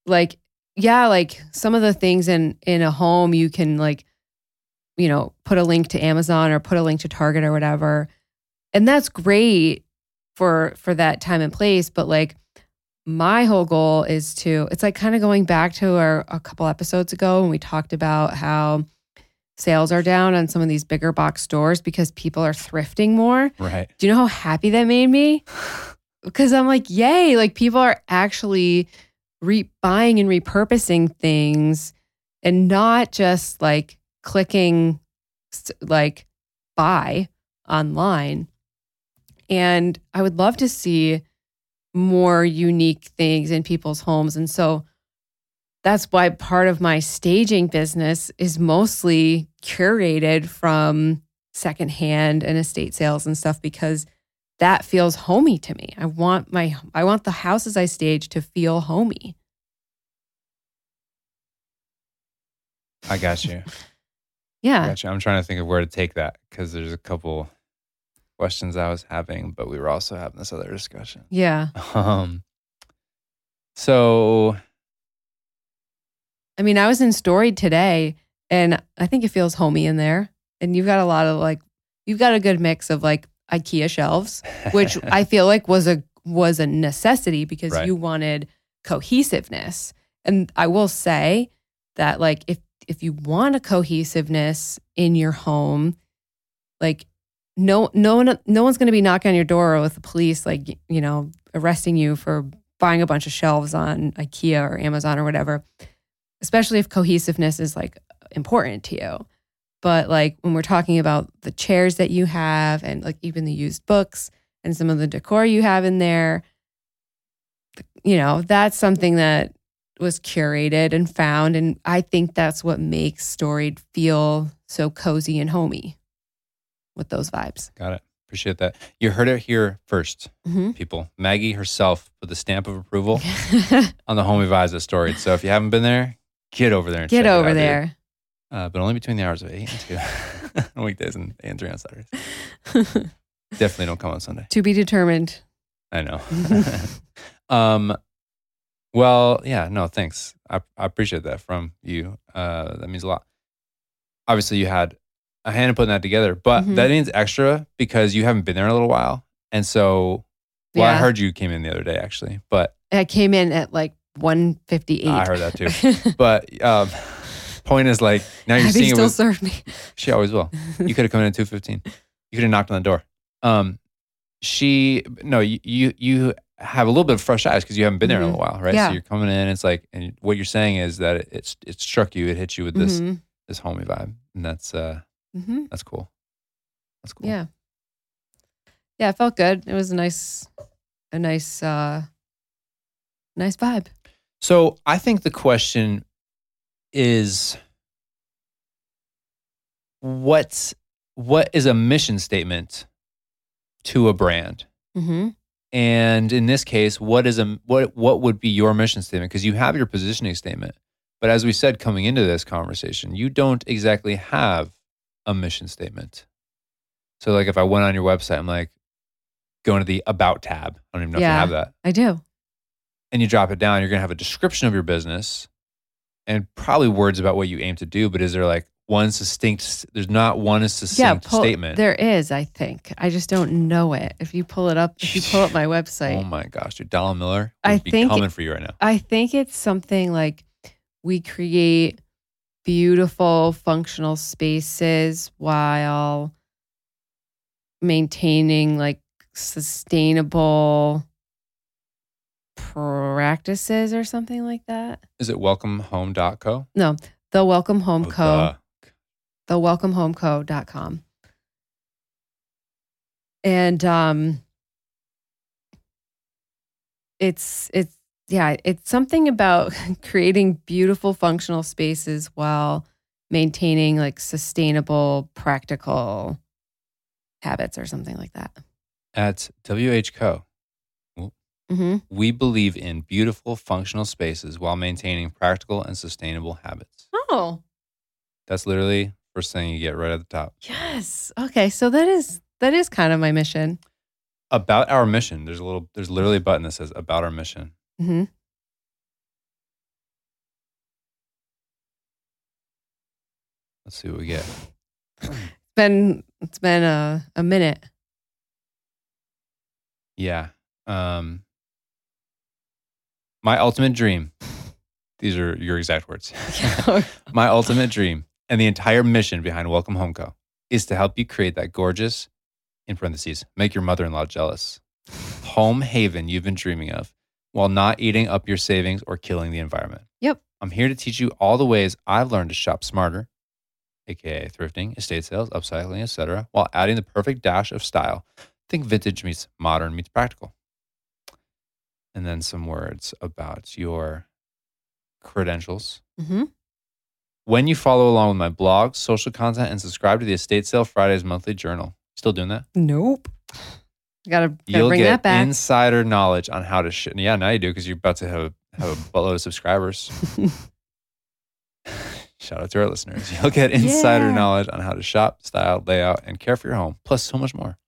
like yeah, like some of the things in in a home you can like you know, put a link to Amazon or put a link to Target or whatever. And that's great for for that time and place, but like my whole goal is to it's like kind of going back to our a couple episodes ago when we talked about how sales are down on some of these bigger box stores because people are thrifting more. right. Do you know how happy that made me? (laughs) Because I'm like, yay, like people are actually re buying and repurposing things and not just like clicking like buy online. And I would love to see more unique things in people's homes. And so that's why part of my staging business is mostly curated from secondhand and estate sales and stuff because that feels homey to me. I want my I want the houses I stage to feel homey. I got you. (laughs) I Yeah. got you. I'm trying to think of where to take that because there's a couple. Questions I was having, but we were also having this other discussion. Yeah. Um, so I mean, I was in Storied today and I think it feels homey in there. And you've got a lot of like, you've got a good mix of like IKEA shelves, which (laughs) I feel like was a was a necessity because Right. you wanted cohesiveness. And I will say that like if if you want a cohesiveness in your home, like no no one no one's going to be knocking on your door with the police like you know arresting you for buying a bunch of shelves on IKEA or Amazon or whatever. Especially if cohesiveness is like important to you. But like when we're talking about the chairs that you have and like even the used books and some of the decor you have in there, you know, that's something that was curated and found. And I think that's what makes Storied feel so cozy and homey with those vibes. got it. Appreciate that. You heard it here first, hmm people. Maggie herself put the stamp of approval (laughs) on the Home vibes story. So if you haven't been there, get over there and Get check it over out, there. Uh, but only between the hours of eight and two (laughs) on weekdays and and three on Saturdays. (laughs) Definitely don't come on Sunday. to be determined. I know. um, well, yeah, no, thanks. I, I appreciate that from you. Uh, that means a lot. Obviously, you had a hand in putting that together, but Mhm. that means extra because you haven't been there in a little while. And so, well, I heard you came in the other day actually, but I came in at like 158. I heard that too. (laughs) But um, point is like now you're Abby seeing it still serve me. she always will. You could have come in at 215. You could have knocked on the door. Um, she, no, you, you, you have a little bit of fresh eyes because you haven't been there in a Mhm. little while, right? Yeah. So you're coming in, it's like, and what you're saying is that it, it's, it struck you, it hit you with this, Mhm. this homey vibe. And that's, uh, Mhm. that's cool. That's cool. Yeah. Yeah, it felt good. It was a nice, a nice, uh, nice vibe. So I think the question is what's what is a mission statement to a brand? Mm-hmm. And in this case, what is a what what would be your mission statement? Because you have your positioning statement, but as we said coming into this conversation, you don't exactly have a mission statement. So, like, if I went on your website, I'm like going to the about tab. I don't even know if Yeah. you have that. I do. And you drop it down, you're gonna have a description of your business and probably words about what you aim to do. But is there like one succinct? There's not one succinct pull- statement. There is, I think. I just don't know it. If you pull it up, if you pull up my (laughs) oh website, Oh my gosh, dude, Donald Miller would I be think- coming for you right now. I think it's something like we create beautiful functional spaces while maintaining like sustainable practices or something like that. Is it welcomehome.co? No, the Welcome Home Oh, Co. duh. the welcomehomeco.com. And um it's it's yeah, it's something about (laughs) creating beautiful functional spaces while maintaining like sustainable practical habits or something like that. At WHCO, hmm we believe in beautiful functional spaces while maintaining practical and sustainable habits. Oh, That's literally first thing you get right at the top. yes. Okay, so that is that is kind of my mission. About our mission. There's a little there's literally a button that says about our mission. Hmm Let's see what we get. it's Been it's been a a minute. Yeah. Um my ultimate dream. These are your exact words. (laughs) (laughs) my ultimate dream and the entire mission behind Welcome Home Co. is to help you create that gorgeous, in parentheses, make your mother in law jealous, home haven you've been dreaming of while not eating up your savings or killing the environment. Yep. I'm here to teach you all the ways I've learned to shop smarter, aka thrifting, estate sales, upcycling, etc., while adding the perfect dash of style. Think vintage meets modern meets practical. And then some words about your credentials. hmm When you follow along with my blog, social content, and subscribe to the Estate Sale Fridays monthly journal, still doing that? Nope. Gotta, gotta You'll bring get that back. insider knowledge on how to. Sh- yeah, now you do because you're about to have have a buttload of subscribers. (laughs) Shout out to our listeners. You'll get insider Yeah. knowledge on how to shop, style, layout, and care for your home, plus so much more.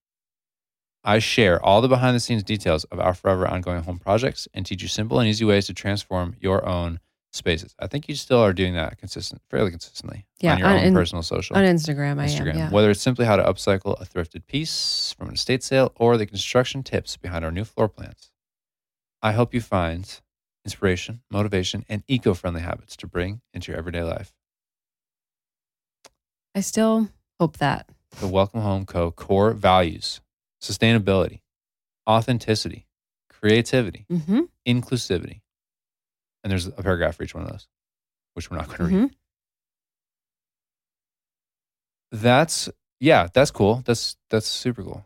I share all the behind the scenes details of our forever ongoing home projects and teach you simple and easy ways to transform your own spaces. I think you still are doing that consistent, fairly consistently Yeah, on your on- own in- personal social. On Instagram, I Instagram. am. Yeah. Whether it's simply how to upcycle a thrifted piece from an estate sale or the construction tips behind our new floor plans. I hope you find inspiration, motivation, and eco friendly habits to bring into your everyday life. I still hope that. The Welcome Home Co. core values sustainability, authenticity, creativity, Mm-hmm. inclusivity. And there's a paragraph for each one of those, which we're not going to read. hmm That's, yeah, that's cool. That's, that's super cool.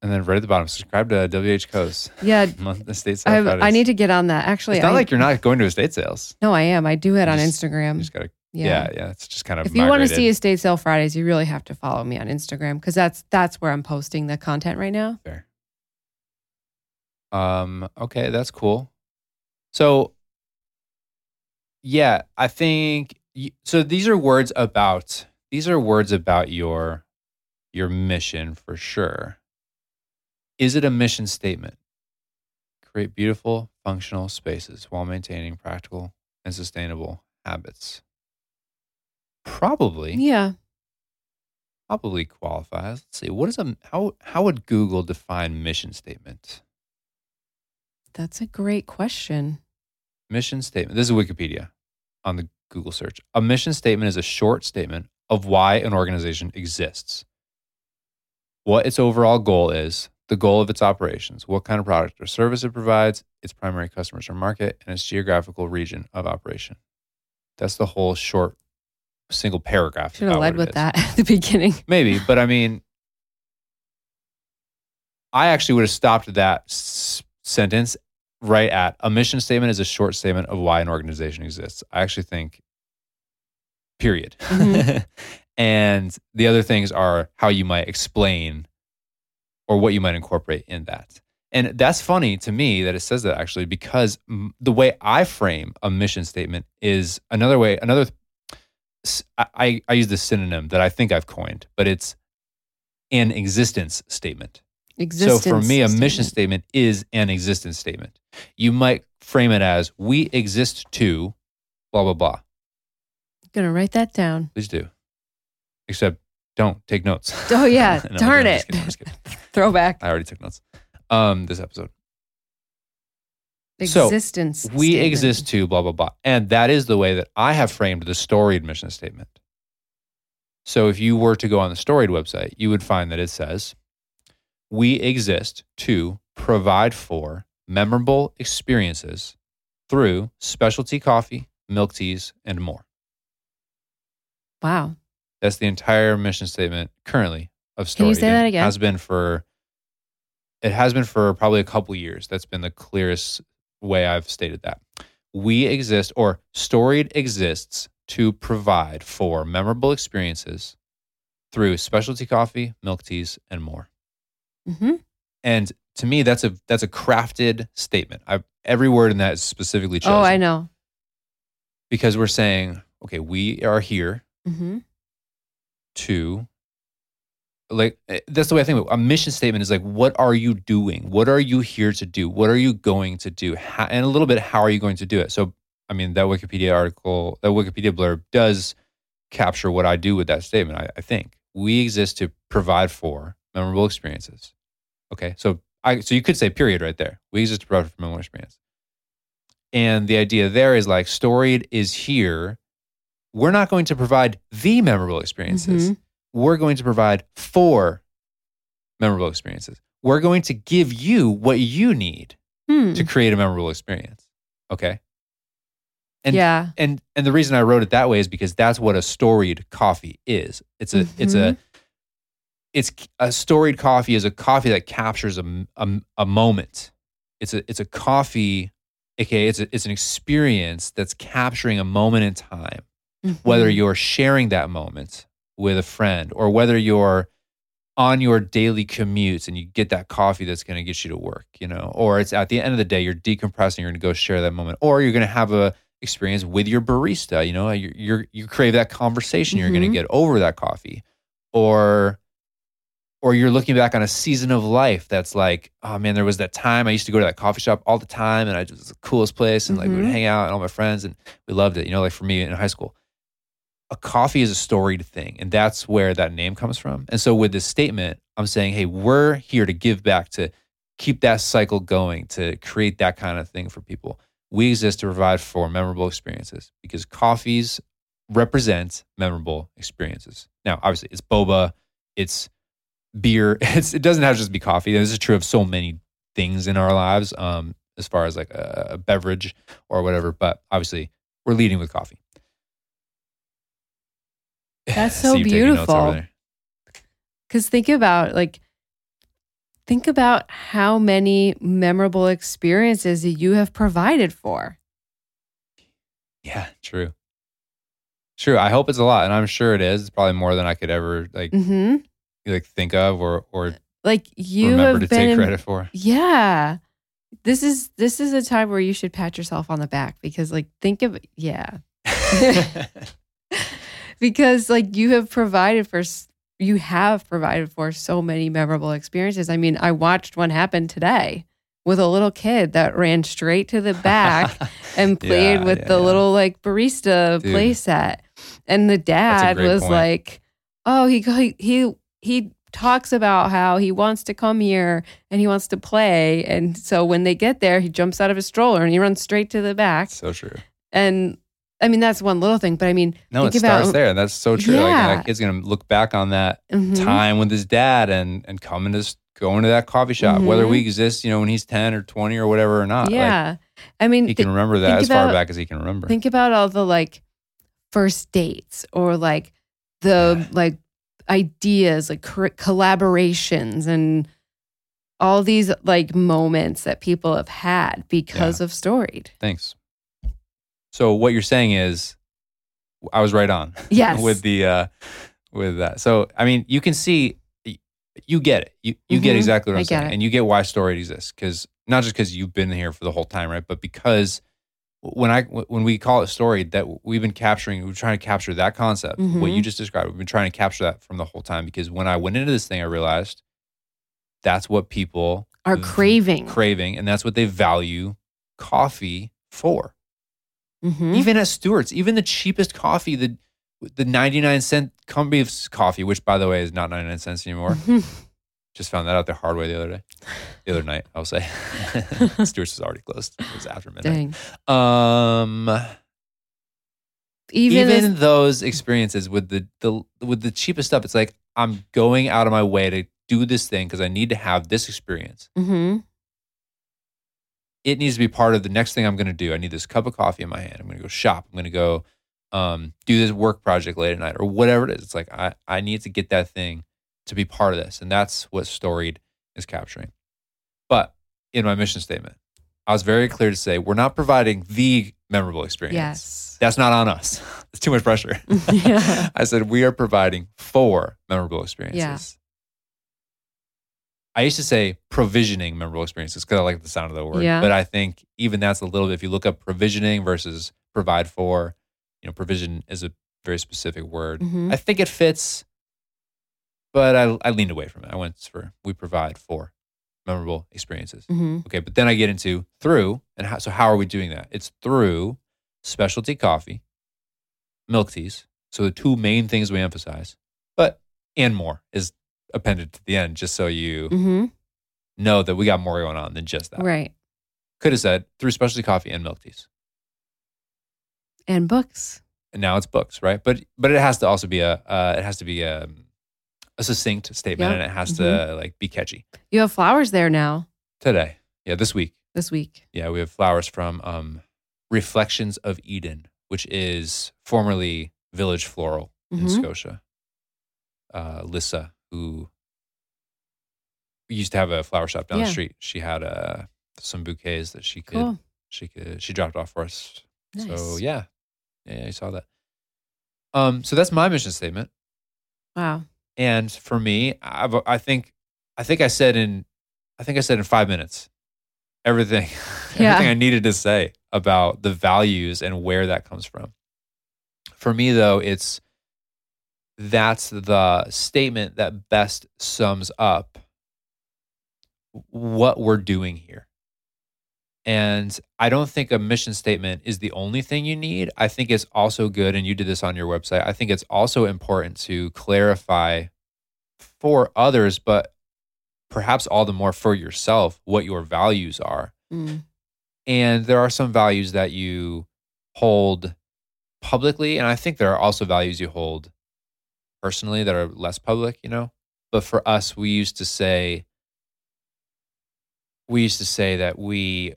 And then right at the bottom, subscribe to WH Coast. Yeah. (laughs) estate I, sale have, I need to get on that. Actually, it's not I, like you're not going to estate sales. no, I am. I do it on just- Instagram. just gotta, yeah. yeah, yeah. It's just kind of. If you want to see estate sale Fridays, you really have to follow me on Instagram because that's that's where I'm posting the content right now. Fair. Um, okay, that's cool. So, yeah, I think y- so. These are words about these are words about your your mission for sure. Is it a mission statement? Create beautiful, functional spaces while maintaining practical and sustainable habits. Probably, Yeah. probably qualifies. Let's see. What is a how how would Google define mission statement? That's a great question. Mission statement. This is Wikipedia on the Google search. A mission statement is a short statement of why an organization exists, what its overall goal is, the goal of its operations, what kind of product or service it provides, its primary customers or market, and its geographical region of operation. That's the whole short single paragraph. Should have led with is. that (laughs) at the beginning. Maybe, but I mean, I actually would have stopped that s- sentence right at a mission statement is a short statement of why an organization exists. I actually think, period. Mhm. (laughs) and the other things are how you might explain or what you might incorporate in that. And that's funny to me that it says that actually because the way I frame a mission statement is another way, another. I, I use the synonym that I think I've coined, but it's an existence statement. Existence. so for me, a mission statement. statement is an existence statement. You might frame it as we exist to blah, blah, blah. Gonna write that down. Please do. Except don't take notes. (laughs) Oh yeah, (laughs) No, darn it. kidding, I'm kidding. (laughs) Throwback. I already took notes. Um, this episode. So, Existence. we statement. exist to blah blah blah and that is the way that i have framed the storied mission statement so if you were to go on the storied website you would find that it says we exist to provide for memorable experiences through specialty coffee milk teas and more. Wow. that's the entire mission statement currently of Can you say that again? has been for it has been for probably a couple years. That's been the clearest way i've stated that. We exist or storied exists to provide for memorable experiences through specialty coffee milk teas and more hmm and to me that's a that's a crafted statement. I, every word in that is specifically chosen Oh, I know. because we're saying okay we are here hmm to like eh, that's the way I think of it. a mission statement is like what are you doing? What are you here to do? What are you going to do? How, and a little bit how are you going to do it? So I mean that Wikipedia article that Wikipedia blurb does capture what I do with that statement I, I think. We exist to provide for memorable experiences okay so I so you could say period right there we exist to provide for memorable experience and the idea there is like storied is here we're not going to provide the memorable experiences Mhm. we're going to provide four memorable experiences. We're going to give you what you need Hmm. to create a memorable experience. Okay. And yeah. and and the reason I wrote it that way is because that's what a storied coffee is. It's a it's a Mm-hmm. It's a storied coffee is a coffee that captures a, a, a moment. It's a it's a coffee, aka it's a, it's an experience that's capturing a moment in time whether Mhm. you're sharing that moment with a friend or whether you're on your daily commutes and you get that coffee that's going to get you to work, you know, or it's at the end of the day, you're decompressing, you're going to go share that moment, or you're going to have a experience with your barista, you know, you're, you're you crave that conversation, you're going to get over that coffee, or or you're looking back on a season of life that's like, oh man, there was that time I used to go to that coffee shop all the time, and I just it was the coolest place, and like we would Mhm. hang out and all my friends, and we loved it. You know, like for me in high school, a coffee is a storied thing, and that's where that name comes from. And so with this statement, I'm saying, hey, we're here to give back, to keep that cycle going, to create that kind of thing for people. We exist to provide for memorable experiences because coffees represent memorable experiences. Now, obviously, it's boba, it's beer. (laughs) It's, it doesn't have to just be coffee. This is true of so many things in our lives, um, as far as like a, a beverage or whatever. But obviously, we're leading with coffee. (sighs) That's so see you taking notes over beautiful. Because think about like, think about how many memorable experiences that you have provided for. Yeah, true. True. I hope it's a lot, and I'm sure it is. It's probably more than I could ever like hmm like think of or or uh, Like you remember to take in- credit for. yeah. This is this is a time where you should pat yourself on the back because like think of yeah (laughs) (laughs) because like you have provided for you have provided for so many memorable experiences. I mean, I watched one happen today with a little kid that ran straight to the back (laughs) and played Yeah, with yeah, the yeah. little like barista Dude. play set. And the dad was point. like, "Oh, he he he talks about how he wants to come here and he wants to play. And so when they get there, he jumps out of his stroller and he runs straight to the back. so true. And I mean, that's one little thing, but I mean, No, it starts about there. That's so true. Like Yeah. that kid's gonna look back on that mhm. time with his dad and and coming to going to that coffee shop, whether Mhm. we exist, you know, when he's ten or twenty or whatever or not. Like, yeah. I mean, he thi- can remember that as far back as he can remember. think about all the like first dates or like the Yeah. like ideas, like collaborations and all these like moments that people have had because of Storied. Thanks. So what you're saying is, I was right on. (laughs) Yes. with the uh with that. So I mean, you can see, you get it. You you get Mhm. exactly what I I'm get saying, and you get why Storied exists because not just because you've been here for the whole time, right? But because when I when we call it story, that we've been capturing, we're trying to capture that concept, what Mhm. you just described. We've been trying to capture that from the whole time because when I went into this thing, I realized that's what people Are craving. craving, and that's what they value coffee for Mhm. even at Stewart's, even the cheapest coffee, the the 99 cent Cumby's coffee, which by the way is not 99 cents anymore. (laughs) Just found that out the hard way the other day. The other night, I'll say. (laughs) (laughs) Stewart's is already closed. It was after midnight. Dang. Um Even, even, this- those experiences with the, the with the cheapest stuff, it's like I'm going out of my way to do this thing because I need to have this experience. Mhm. it needs to be part of the next thing I'm going to do. I need this cup of coffee in my hand. I'm going to go shop. I'm going to go um, do this work project late at night or whatever it is. It's like I, I need to get that thing to be part of this. And that's what Storied is capturing. But in my mission statement, I was very clear to say we're not providing the memorable experience. Yes. That's not on us. (laughs) It's too much pressure. Yeah. (laughs) I said we are providing for memorable experiences. I used to say provisioning memorable experiences because I like the sound of the word. Yeah. But I think even that's a little bit, if you look up provisioning versus provide for, you know, provision is a very specific word. Mhm. I think it fits, but I, I leaned away from it. I went for we provide for memorable experiences. Mhm. Okay, but then I get into through, and how, so how are we doing that? It's through specialty coffee, milk teas. So the two main things we emphasize, but and more is appended to the end, just so you Mhm. know that we got more going on than just that. Right. Could have said through specialty coffee and milk teas, And books. and now it's books, right? But but it has to also be a uh, it has to be a, a succinct statement, and it has to Mm-hmm. like be catchy. You have flowers there now Today, yeah, this week, this week. Yeah, we have flowers from um, Reflections of Eden, which is formerly Village Floral in Mhm. Scotia. Uh, Lissa, who used to have a flower shop down Yeah. the street, she had uh, some bouquets that she could Cool. she could she dropped off for us. So yeah, yeah, I saw that. Um, so that's my mission statement. Wow. And for me, I've, I think, I think I said in, I think I said in five minutes, everything, (laughs) Yeah. everything I needed to say about the values and where that comes from. For me, though, it's that's the statement that best sums up what we're doing here. And I don't think a mission statement is the only thing you need. I think it's also good, and you did this on your website. I think it's also important to clarify for others, but perhaps all the more for yourself, what your values are. Mm. And there are some values that you hold publicly. And I think there are also values you hold personally that are less public, you know? But for us, we used to say, we used to say that we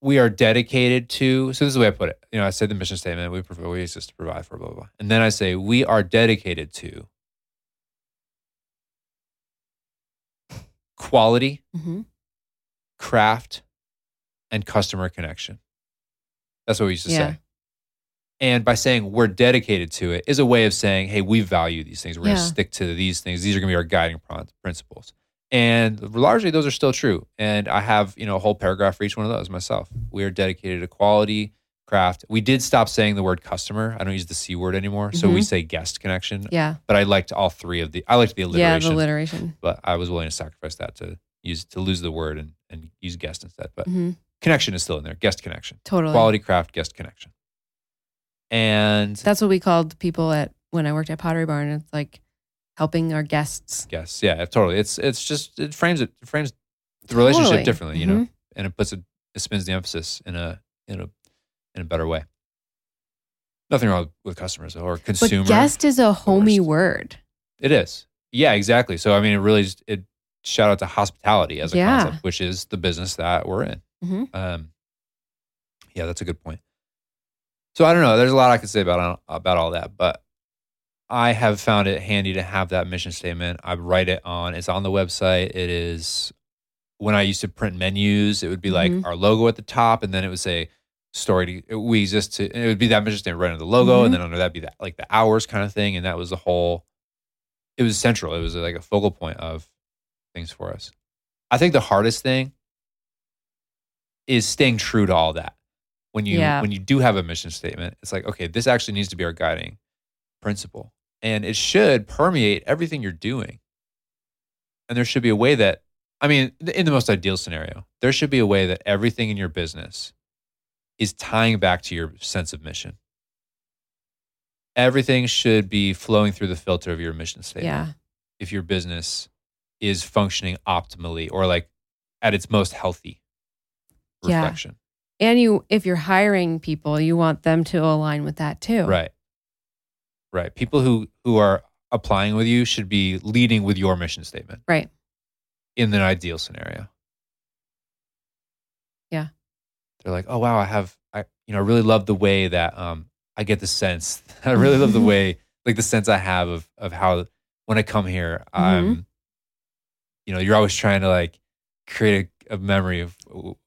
we are dedicated to so this is the way i put it. You know i said the mission statement we prefer we exist to provide for blah blah blah. And then i say we are dedicated to quality hmm craft and customer connection. That's what we used to Yeah. say. And by saying we're dedicated to it is a way of saying hey we value these things. We're going to stick to these things. These are going to be our guiding principles and largely those are still true and i have you know a whole paragraph for each one of those myself we are dedicated to quality craft we did stop saying the word customer i don't use the c word anymore so we Mhm. say guest connection Yeah. but i liked all three of the i liked the alliteration. Yeah. The alliteration. but i was willing to sacrifice that to use to lose the word and, and use guest instead but hmm connection is still in there guest connection Totally. quality craft guest connection and That's what we called people at when I worked at Pottery Barn. It's like helping our guests. guests yeah totally it's it's just it frames it, it frames the relationship Totally. differently you know Mhm. and it puts it it spins the emphasis in a in a in a better way nothing wrong with customers or consumer But guest is a homey word. it is yeah exactly so i mean it really just, it shout out to hospitality as a Yeah. concept which is the business that we're in Mhm. um yeah that's a good point so i don't know there's a lot i could say about about all that but i have found it handy to have that mission statement i write it on it's on the website it is when i used to print menus it would be like Mhm. our logo at the top and then it would say Storied, we exist to it would be that mission statement right under the logo Mhm. and then under that be that like the hours kind of thing and that was the whole it was central it was like a focal point of things for us i think the hardest thing is staying true to all that when you Yeah. when you do have a mission statement it's like okay this actually needs to be our guiding principle and it should permeate everything you're doing and there should be a way that i mean in the most ideal scenario there should be a way that everything in your business is tying back to your sense of mission everything should be flowing through the filter of your mission statement Yeah. if your business is functioning optimally or like at its most healthy Yeah. reflection And you, if you're hiring people, you want them to align with that too. Right. Right. People who who are applying with you should be leading with your mission statement. Right. In an ideal scenario. Yeah. They're like, "Oh wow, I have I you know, I really love the way that um I get the sense. (laughs) I really love the way (laughs) like the sense I have of of how when I come here, Mm-hmm. I'm you know, you're always trying to like create a, a memory of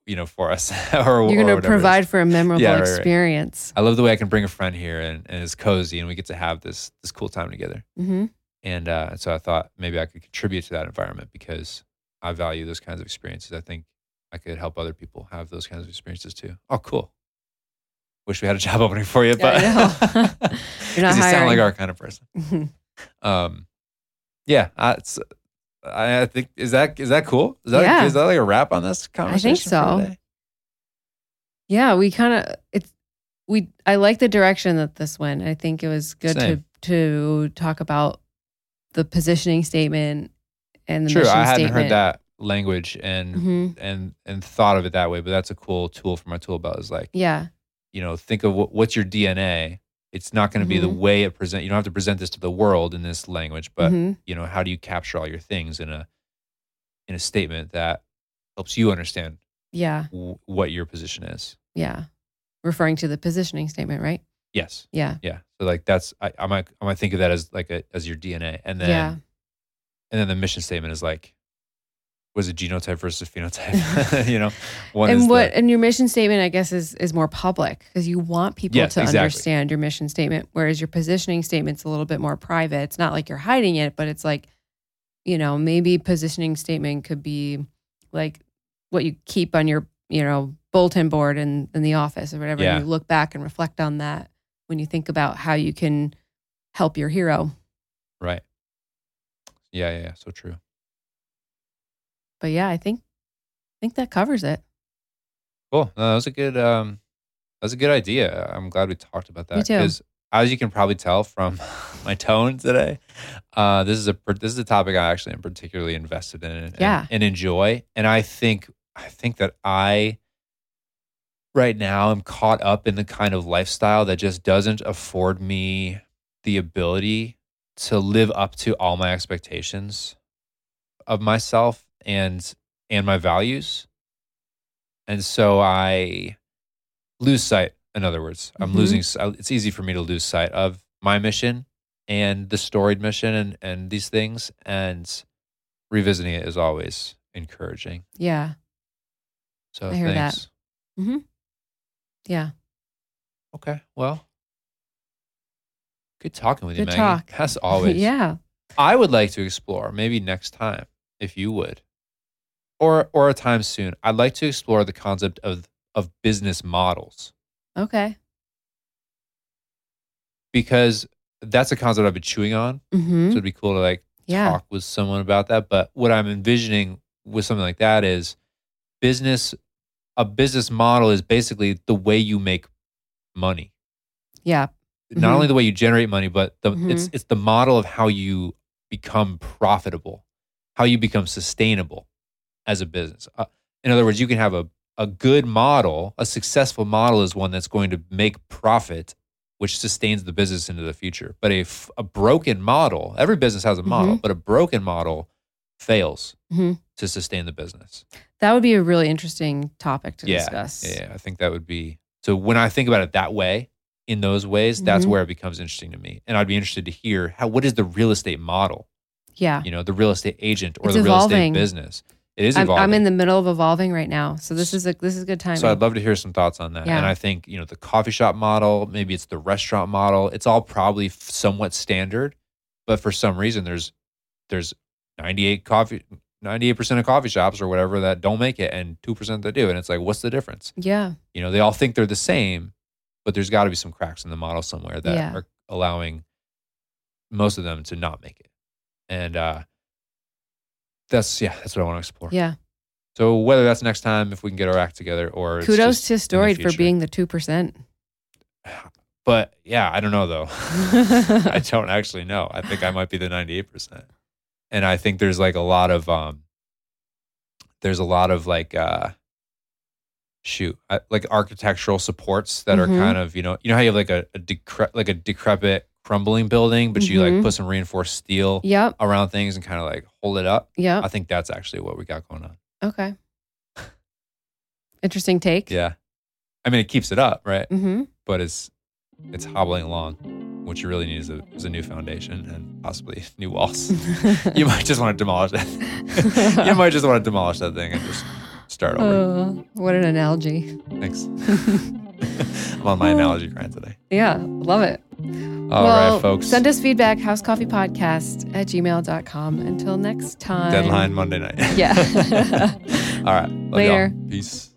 you know for us (laughs) or You're going to whatever it is. provide for a memorable Yeah, right, right. experience. I love the way I can bring a friend here and, and it's cozy and we get to have this this cool time together. hmm And uh, so I thought maybe I could contribute to that environment because I value those kinds of experiences. I think I could help other people have those kinds of experiences too. Oh, cool. Wish we had a job (laughs) opening for you, Yeah, I but know. (laughs) You're not you sound like our kind of person. Um, yeah, I, it's, I, I think is that is that cool? Is that Yeah. is that like a wrap on this conversation? I think so. yeah, we kind of it's we. I like the direction that this went. I think it was good Same. to to talk about the positioning statement and the True, I hadn't statement. heard that language and hmm and and thought of it that way, but that's a cool tool for my tool belt. Is like Yeah, you know, think of what, what's your DNA. It's not going to be the Mhm. way it present. You don't have to present this to the world in this language, but Mhm. you know, how do you capture all your things in a in a statement that helps you understand yeah, w- what your position is? yeah. Referring to the positioning statement, right? Yes, Yeah, yeah. So like that's I, I might I might think of that as like a as your DNA, and then yeah, and then the mission statement is like, was it genotype versus phenotype? (laughs) you know, one is and the- what and your mission statement, I guess, is is more public because you want people Yes, to exactly. understand your mission statement, whereas your positioning statement's a little bit more private. It's not like you're hiding it, but it's like, you know, maybe positioning statement could be like what you keep on your, you know, bulletin board in in the office or whatever. Yeah. And you look back and reflect on that when you think about how you can help your hero. Right. Yeah, yeah, yeah. So true. But yeah, I think I think that covers it. Cool. No, that was a good um that was a good idea. I'm glad we talked about that. Because as you can probably tell from (laughs) my tone today, uh, this is a this is a topic I actually am particularly invested in and, Yeah. and enjoy. And I think I think that I right now am caught up in the kind of lifestyle that just doesn't afford me the ability to live up to all my expectations of myself and and my values. And so I lose sight in other words i'm Mhm. losing it's easy for me to lose sight of my mission and the storied mission and and these things and revisiting it is always encouraging Yeah. so I hear that. thanks Yeah. okay well good talking with you Good Maggie. talk. as (laughs) always yeah. i would like to explore maybe next time if you would or or a time soon i'd like to explore the concept of of business models Okay. because that's a concept i've been chewing on Mm-hmm. So it'd be cool to like Yeah. talk with someone about that. But what I'm envisioning with something like that is business. A business model is basically the way you make money. Yeah. Not Mhm. only the way you generate money, but the, it's Mm-hmm. it's the model of how you become profitable, how you become sustainable as a business. Uh, in other words, you can have a a good model, a successful model is one that's going to make profit, which sustains the business into the future. But a, f- a broken model, every business has a model, but a broken model fails Mhm. to sustain the business. That would be a really interesting topic to Yeah, discuss. Yeah, I think that would be so. When I think about it that way, in those ways, that's Mhm. where it becomes interesting to me, and I'd be interested to hear how what is the real estate model? Yeah. You know, the real estate agent or It's the real evolving. estate business. It is I'm. I'm in the middle of evolving right now. So this is a this is a good time. So I'd love to hear some thoughts on that. Yeah. And I think, you know, the coffee shop model, maybe it's the restaurant model, it's all probably somewhat standard, but for some reason there's there's 98 coffee 98% of coffee shops or whatever that don't make it and 2% that do. And it's like what's the difference? yeah. You know, they all think they're the same, but there's got to be some cracks in the model somewhere that Yeah. are allowing most of them to not make it. And uh that's yeah, that's what I want to explore. Yeah. So whether that's next time if we can get our act together or Kudos to Storied for being the two percent. (sighs) But yeah, I don't know though. (laughs) I (laughs) don't actually know. I think I might be the 98%. And I think there's like a lot of um there's a lot of like uh shoot, I, like architectural supports that Mhm. are kind of, you know, you know how you have like a, a decre- like a decrepit crumbling building, but you like Mhm. put some reinforced steel Yep. around things and kind of like hold it up. Yep. I think that's actually what we got going on. Okay. Interesting take. Yeah. I mean, it keeps it up, right? Mm-hmm. but it's it's hobbling along. What you really need is a, is a new foundation and possibly (laughs) new walls. (laughs) you might just want to demolish that. (laughs) you might just want to demolish that thing and just start over. Oh, what an analogy. Thanks. (laughs) I'm on my oh. analogy grind today. Yeah, love it. All well, right, folks. Send us feedback, housecoffeepodcast at gmail.com. Until next time. Deadline Monday night. (laughs) Yeah. (laughs) All right. Love y'all. Later. Peace.